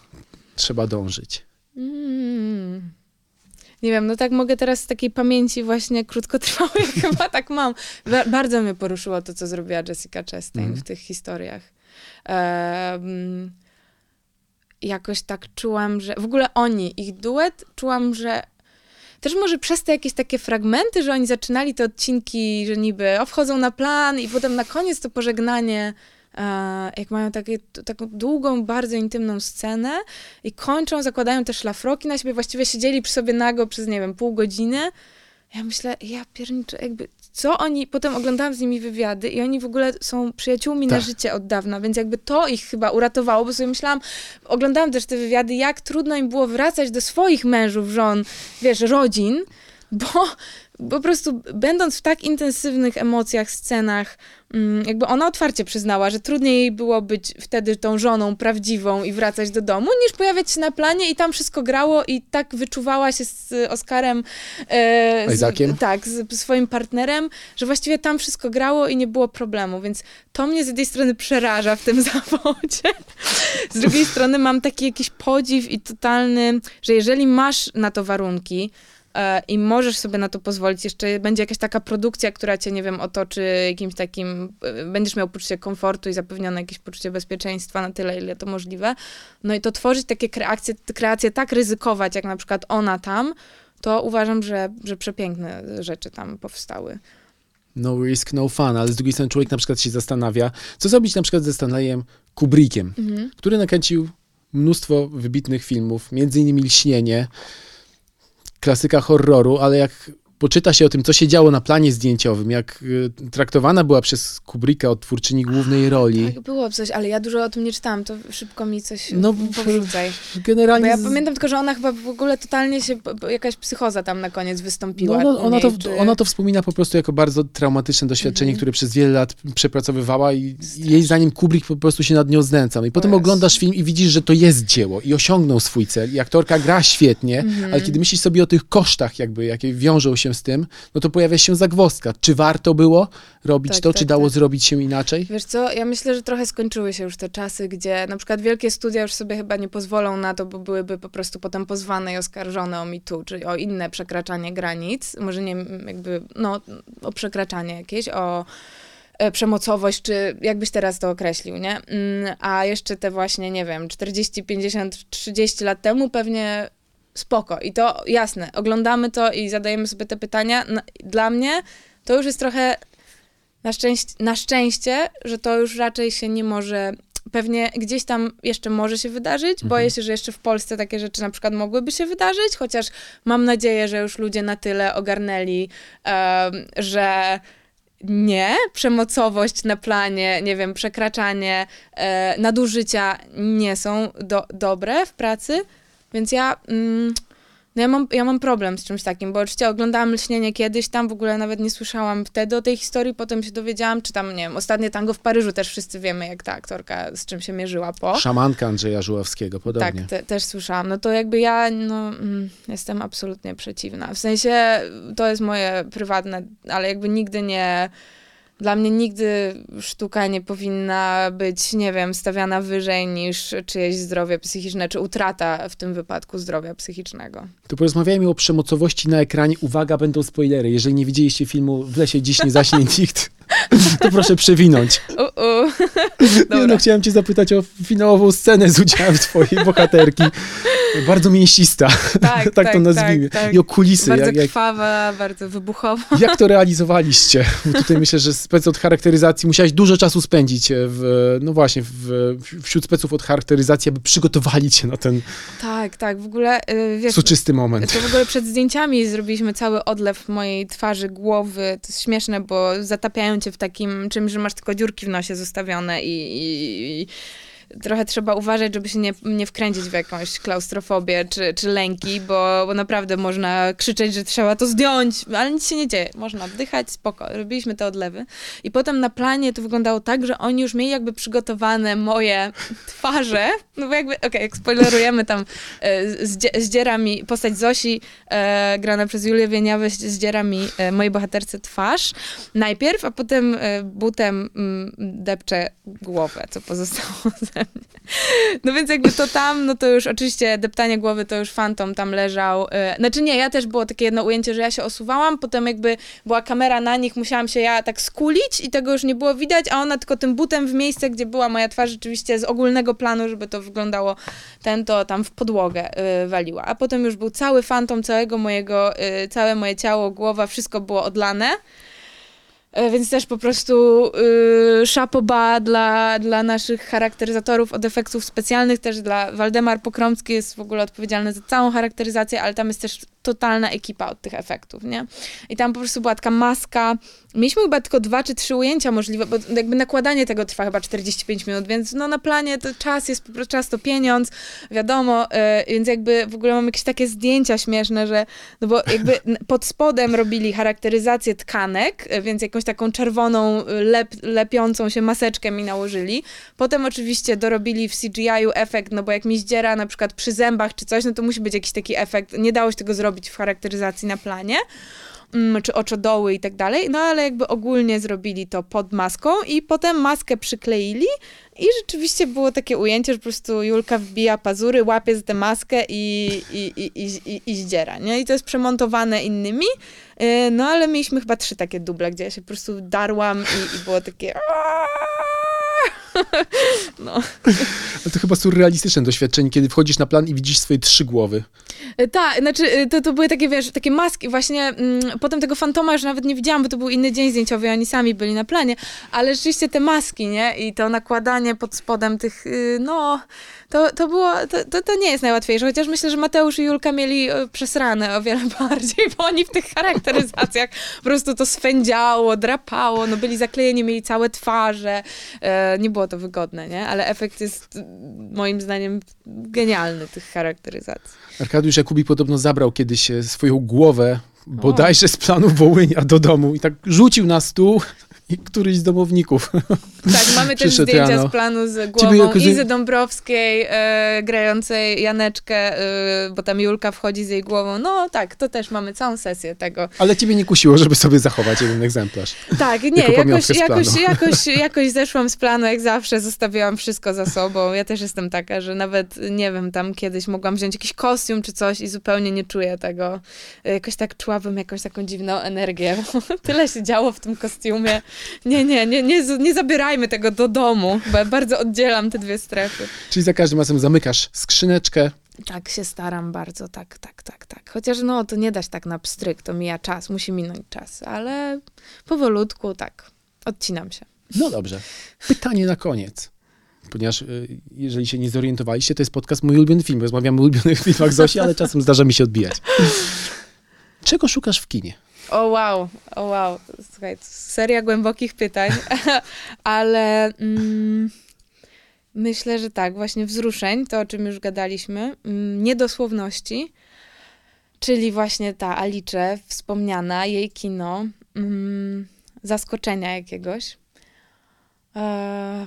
trzeba dążyć. Mm. Nie wiem, no tak mogę teraz z takiej pamięci właśnie krótkotrwałej chyba tak mam. Ba- bardzo mnie poruszyło to, co zrobiła Jessica Chastain Mhm. w tych historiach. Em, jakoś tak czułam, że w ogóle oni, ich duet, czułam, że też może przez te jakieś takie fragmenty, że oni zaczynali te odcinki, że niby wchodzą na plan i potem na koniec to pożegnanie, e, jak mają takie, taką długą, bardzo intymną scenę i kończą, zakładają te szlafroki na siebie, właściwie siedzieli przy sobie nago przez, nie wiem, pół godziny. Ja myślę, ja pierniczę, jakby, co oni, potem oglądałam z nimi wywiady i oni w ogóle są przyjaciółmi na Tak. życie od dawna, więc jakby to ich chyba uratowało, bo sobie myślałam, oglądałam też te wywiady, jak trudno im było wracać do swoich mężów, żon, wiesz, rodzin, bo po prostu będąc w tak intensywnych emocjach, scenach, mm, jakby ona otwarcie przyznała, że trudniej jej było być wtedy tą żoną prawdziwą i wracać do domu, niż pojawiać się na planie i tam wszystko grało i tak wyczuwała się z Oskarem, e, z, tak, z swoim partnerem, że właściwie tam wszystko grało i nie było problemu, więc to mnie z jednej strony przeraża w tym zawodzie, z drugiej strony mam taki jakiś podziw i totalny, że jeżeli masz na to warunki, i możesz sobie na to pozwolić, jeszcze będzie jakaś taka produkcja, która cię, nie wiem, otoczy jakimś takim, e, będziesz miał poczucie komfortu i zapewnione jakieś poczucie bezpieczeństwa na tyle, ile to możliwe. No i to tworzyć takie kreacje, kreacje tak ryzykować, jak na przykład ona tam, to uważam, że, że przepiękne rzeczy tam powstały. No risk, no fun, ale z drugiej strony człowiek na przykład się zastanawia, co zrobić na przykład ze Stanleyem Kubrickiem, Mhm. który nakręcił mnóstwo wybitnych filmów, między innymi Lśnienie, klasyka horroru, ale jak poczyta się o tym, co się działo na planie zdjęciowym, jak y, traktowana była przez Kubricka odtwórczyni głównej roli. Tak, było coś, ale ja dużo o tym nie czytałam, to szybko mi coś No, no, powrzucaj. Bo Generalnie ja pamiętam tylko, że ona chyba w ogóle totalnie się, jakaś psychoza tam na koniec wystąpiła. No, no, ona, niej, to, czy- ona to wspomina po prostu jako bardzo traumatyczne doświadczenie, Mhm. które przez wiele lat przepracowywała i jej zdaniem Kubrick po prostu się nad nią znęcał. I potem oglądasz film i widzisz, że to jest dzieło i osiągnął swój cel i aktorka gra świetnie, Mhm. ale kiedy myślisz sobie o tych kosztach jakby, jakie wiążą się z tym, no to pojawia się zagwozdka. Czy warto było robić Tak, to, tak, czy dało tak. zrobić się inaczej? Wiesz co, ja myślę, że trochę skończyły się już te czasy, gdzie na przykład wielkie studia już sobie chyba nie pozwolą na to, bo byłyby po prostu potem pozwane i oskarżone o MeToo, czy o inne przekraczanie granic, może nie jakby, no, o przekraczanie jakieś, o e, przemocowość, czy jakbyś teraz to określił, nie? Mm, A jeszcze te właśnie, nie wiem, 40, 50, 30 lat temu pewnie spoko. I to jasne, oglądamy to i zadajemy sobie te pytania. Dla mnie to już jest trochę na szczęście, na szczęście, że to już raczej się nie może. Pewnie gdzieś tam jeszcze może się wydarzyć. Mhm. Boję się, że jeszcze w Polsce takie rzeczy na przykład mogłyby się wydarzyć, chociaż mam nadzieję, że już ludzie na tyle ogarnęli, em, że nie, przemocowość na planie, nie wiem, przekraczanie, e, nadużycia nie są do, dobre w pracy, więc ja, mm, no ja, mam, ja mam problem z czymś takim, bo oczywiście oglądałam Lśnienie kiedyś, tam w ogóle nawet nie słyszałam wtedy o tej historii, potem się dowiedziałam, czy tam, nie wiem, ostatnie tango w Paryżu też wszyscy wiemy, jak ta aktorka z czym się mierzyła po. Szamanka Andrzeja Żuławskiego, podobnie. Tak, te, też słyszałam. No to jakby ja no, mm, jestem absolutnie przeciwna. W sensie to jest moje prywatne, ale jakby nigdy nie. Dla mnie nigdy sztuka nie powinna być, nie wiem, stawiana wyżej niż czyjeś zdrowie psychiczne, czy utrata w tym wypadku zdrowia psychicznego. To porozmawiajmy o przemocowości na ekranie. Uwaga, będą spoilery. Jeżeli nie widzieliście filmu W lesie dziś nie zaśnie nikt, to proszę przewinąć. U, u. Nie, no, chciałem cię zapytać o finałową scenę z udziałem twojej bohaterki. Bardzo mięsista, Tak, tak, to nazwijmy. tak, tak. I o kulisy. Bardzo Jak, jak, krwawa, bardzo wybuchowa. jak to realizowaliście? Bo tutaj myślę, że spec od charakteryzacji musiałeś dużo czasu spędzić w, no właśnie, w, wśród speców od charakteryzacji, aby przygotowali cię na ten Tak, tak, w ogóle, y, wiesz, soczysty moment. To w ogóle przed zdjęciami zrobiliśmy cały odlew mojej twarzy, głowy. To jest śmieszne, bo zatapiają cię w takim czymś, że masz tylko dziurki w nosie zostawione i, i, i trochę trzeba uważać, żeby się nie, nie wkręcić w jakąś klaustrofobię czy, czy lęki, bo, bo naprawdę można krzyczeć, że trzeba to zdjąć, ale nic się nie dzieje. Można oddychać, spoko. Robiliśmy te odlewy. I potem na planie to wyglądało tak, że oni już mieli jakby przygotowane moje twarze, no bo jakby, okej, jak spoilerujemy tam, zdzie- zdziera mi, postać Zosi, e, grana przez Julię Wieniawę, zdziera mi e, mojej bohaterce twarz najpierw, a potem e, butem mm, depcze głowę, co pozostało ze. No więc jakby to tam, no to już oczywiście deptanie głowy to już fantom tam leżał. E, znaczy nie, ja też było takie jedno ujęcie, że ja się osuwałam, potem jakby była kamera na nich, musiałam się ja tak skulić i tego już nie było widać, a ona tylko tym butem w miejsce, gdzie była moja twarz rzeczywiście z ogólnego planu, żeby to wyglądało ten, to tam w podłogę y, waliła. A potem już był cały fantom całego mojego, y, całe moje ciało, głowa, wszystko było odlane. E, Więc też po prostu y, szapoba dla, dla naszych charakteryzatorów od efektów specjalnych, też dla Waldemar Pokromski jest w ogóle odpowiedzialny za całą charakteryzację, ale tam jest też totalna ekipa od tych efektów, nie? I tam po prostu była taka maska. Mieliśmy chyba tylko dwa czy trzy ujęcia możliwe, bo jakby nakładanie tego trwa chyba 45 minut, więc no na planie to czas jest, po prostu czas to pieniądz, wiadomo, y, więc jakby w ogóle mam jakieś takie zdjęcia śmieszne, że no bo jakby pod spodem robili charakteryzację tkanek, y, więc jakąś taką czerwoną, y, lep, lepiącą się maseczkę mi nałożyli. Potem oczywiście dorobili w CGI-u efekt, no bo jak mi zdziera na przykład przy zębach czy coś, no to musi być jakiś taki efekt. Nie dało się tego zrobić w charakteryzacji na planie. mm, Czy oczodoły i tak dalej, no ale jakby ogólnie zrobili to pod maską i potem maskę przykleili i rzeczywiście było takie ujęcie, że po prostu Julka wbija pazury, łapie za tę maskę i, i, i, i, i, zdziera, nie? I to jest przemontowane innymi, Yy, no ale mieliśmy chyba trzy takie duble, gdzie ja się po prostu darłam i, i było takie no. Ale to chyba surrealistyczne doświadczenie, kiedy wchodzisz na plan i widzisz swoje trzy głowy. Tak, znaczy y, to, to były takie, wiesz, takie maski. Właśnie mm, potem tego fantoma już nawet nie widziałam, bo to był inny dzień zdjęciowy, oni sami byli na planie, ale rzeczywiście te maski, nie? I to nakładanie pod spodem tych, y, no, to, to było, to, to, to nie jest najłatwiejsze, chociaż myślę, że Mateusz i Julka mieli y, przesrane o wiele bardziej, bo oni w tych charakteryzacjach po prostu to swędziało, drapało, no byli zaklejeni, mieli całe twarze, e, nie było to wygodne, nie? Ale efekt jest y, moim zdaniem genialny tych charakteryzacji. Arkadiusz Jakubi podobno zabrał kiedyś e, swoją głowę, bodajże z planu Wołynia do domu i tak rzucił na stół i któryś z domowników. Tak, mamy też zdjęcia rano. z planu z Ciebie głową że- Izy Dąbrowskiej, e, grającej Janeczkę, e, bo tam Julka wchodzi z jej głową. No tak, to też mamy całą sesję tego. Ale ciebie nie kusiło, żeby sobie zachować jeden egzemplarz. Tak, nie, Jako jakoś, jakoś, jakoś, jakoś zeszłam z planu, jak zawsze, zostawiłam wszystko za sobą. Ja też jestem taka, że nawet, nie wiem, tam kiedyś mogłam wziąć jakiś kostium czy coś i zupełnie nie czuję tego. Jakoś tak czułabym jakąś taką dziwną energię. Tyle się działo w tym kostiumie. Nie, nie, nie, nie, nie zabierajmy tego do domu, bo ja bardzo oddzielam te dwie strefy. Czyli za każdym razem zamykasz skrzyneczkę, Tak się staram bardzo, tak, tak, tak, tak. Chociaż no, to nie dać tak na pstryk, to mija czas, musi minąć czas, ale powolutku, tak, odcinam się. No dobrze. Pytanie na koniec. Ponieważ y, jeżeli się nie zorientowaliście, to jest podcast Mój ulubiony film. Rozmawiamy o ulubionych filmach Zosi, ale czasem zdarza mi się odbijać. Czego szukasz w kinie? O wow, o wow. Słuchaj, seria głębokich pytań, ale mm, myślę, że tak, właśnie wzruszeń, to o czym już gadaliśmy, mm, niedosłowności, czyli właśnie ta Alicze wspomniana, jej kino, mm, zaskoczenia jakiegoś. E,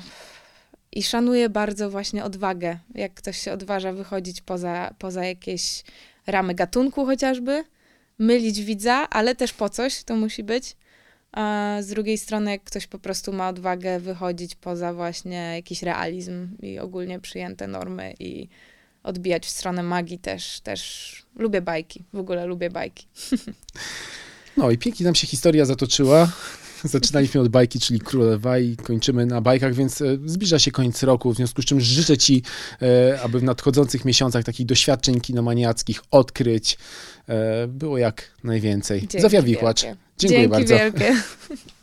I szanuję bardzo właśnie odwagę, jak ktoś się odważa wychodzić poza, poza jakieś ramy gatunku chociażby mylić widza, ale też po coś to musi być. A z drugiej strony, jak ktoś po prostu ma odwagę wychodzić poza właśnie jakiś realizm i ogólnie przyjęte normy i odbijać w stronę magii też, też lubię bajki. W ogóle lubię bajki. No i pięknie nam się historia zatoczyła. Zaczynaliśmy od bajki, czyli Królewa i kończymy na bajkach, więc e, zbliża się koniec roku, w związku z czym życzę Ci, e, aby w nadchodzących miesiącach takich doświadczeń kinomaniackich, odkryć było jak najwięcej. Dzięki Zofia Wikłacz. Dziękuję Dzięki bardzo. wielkie.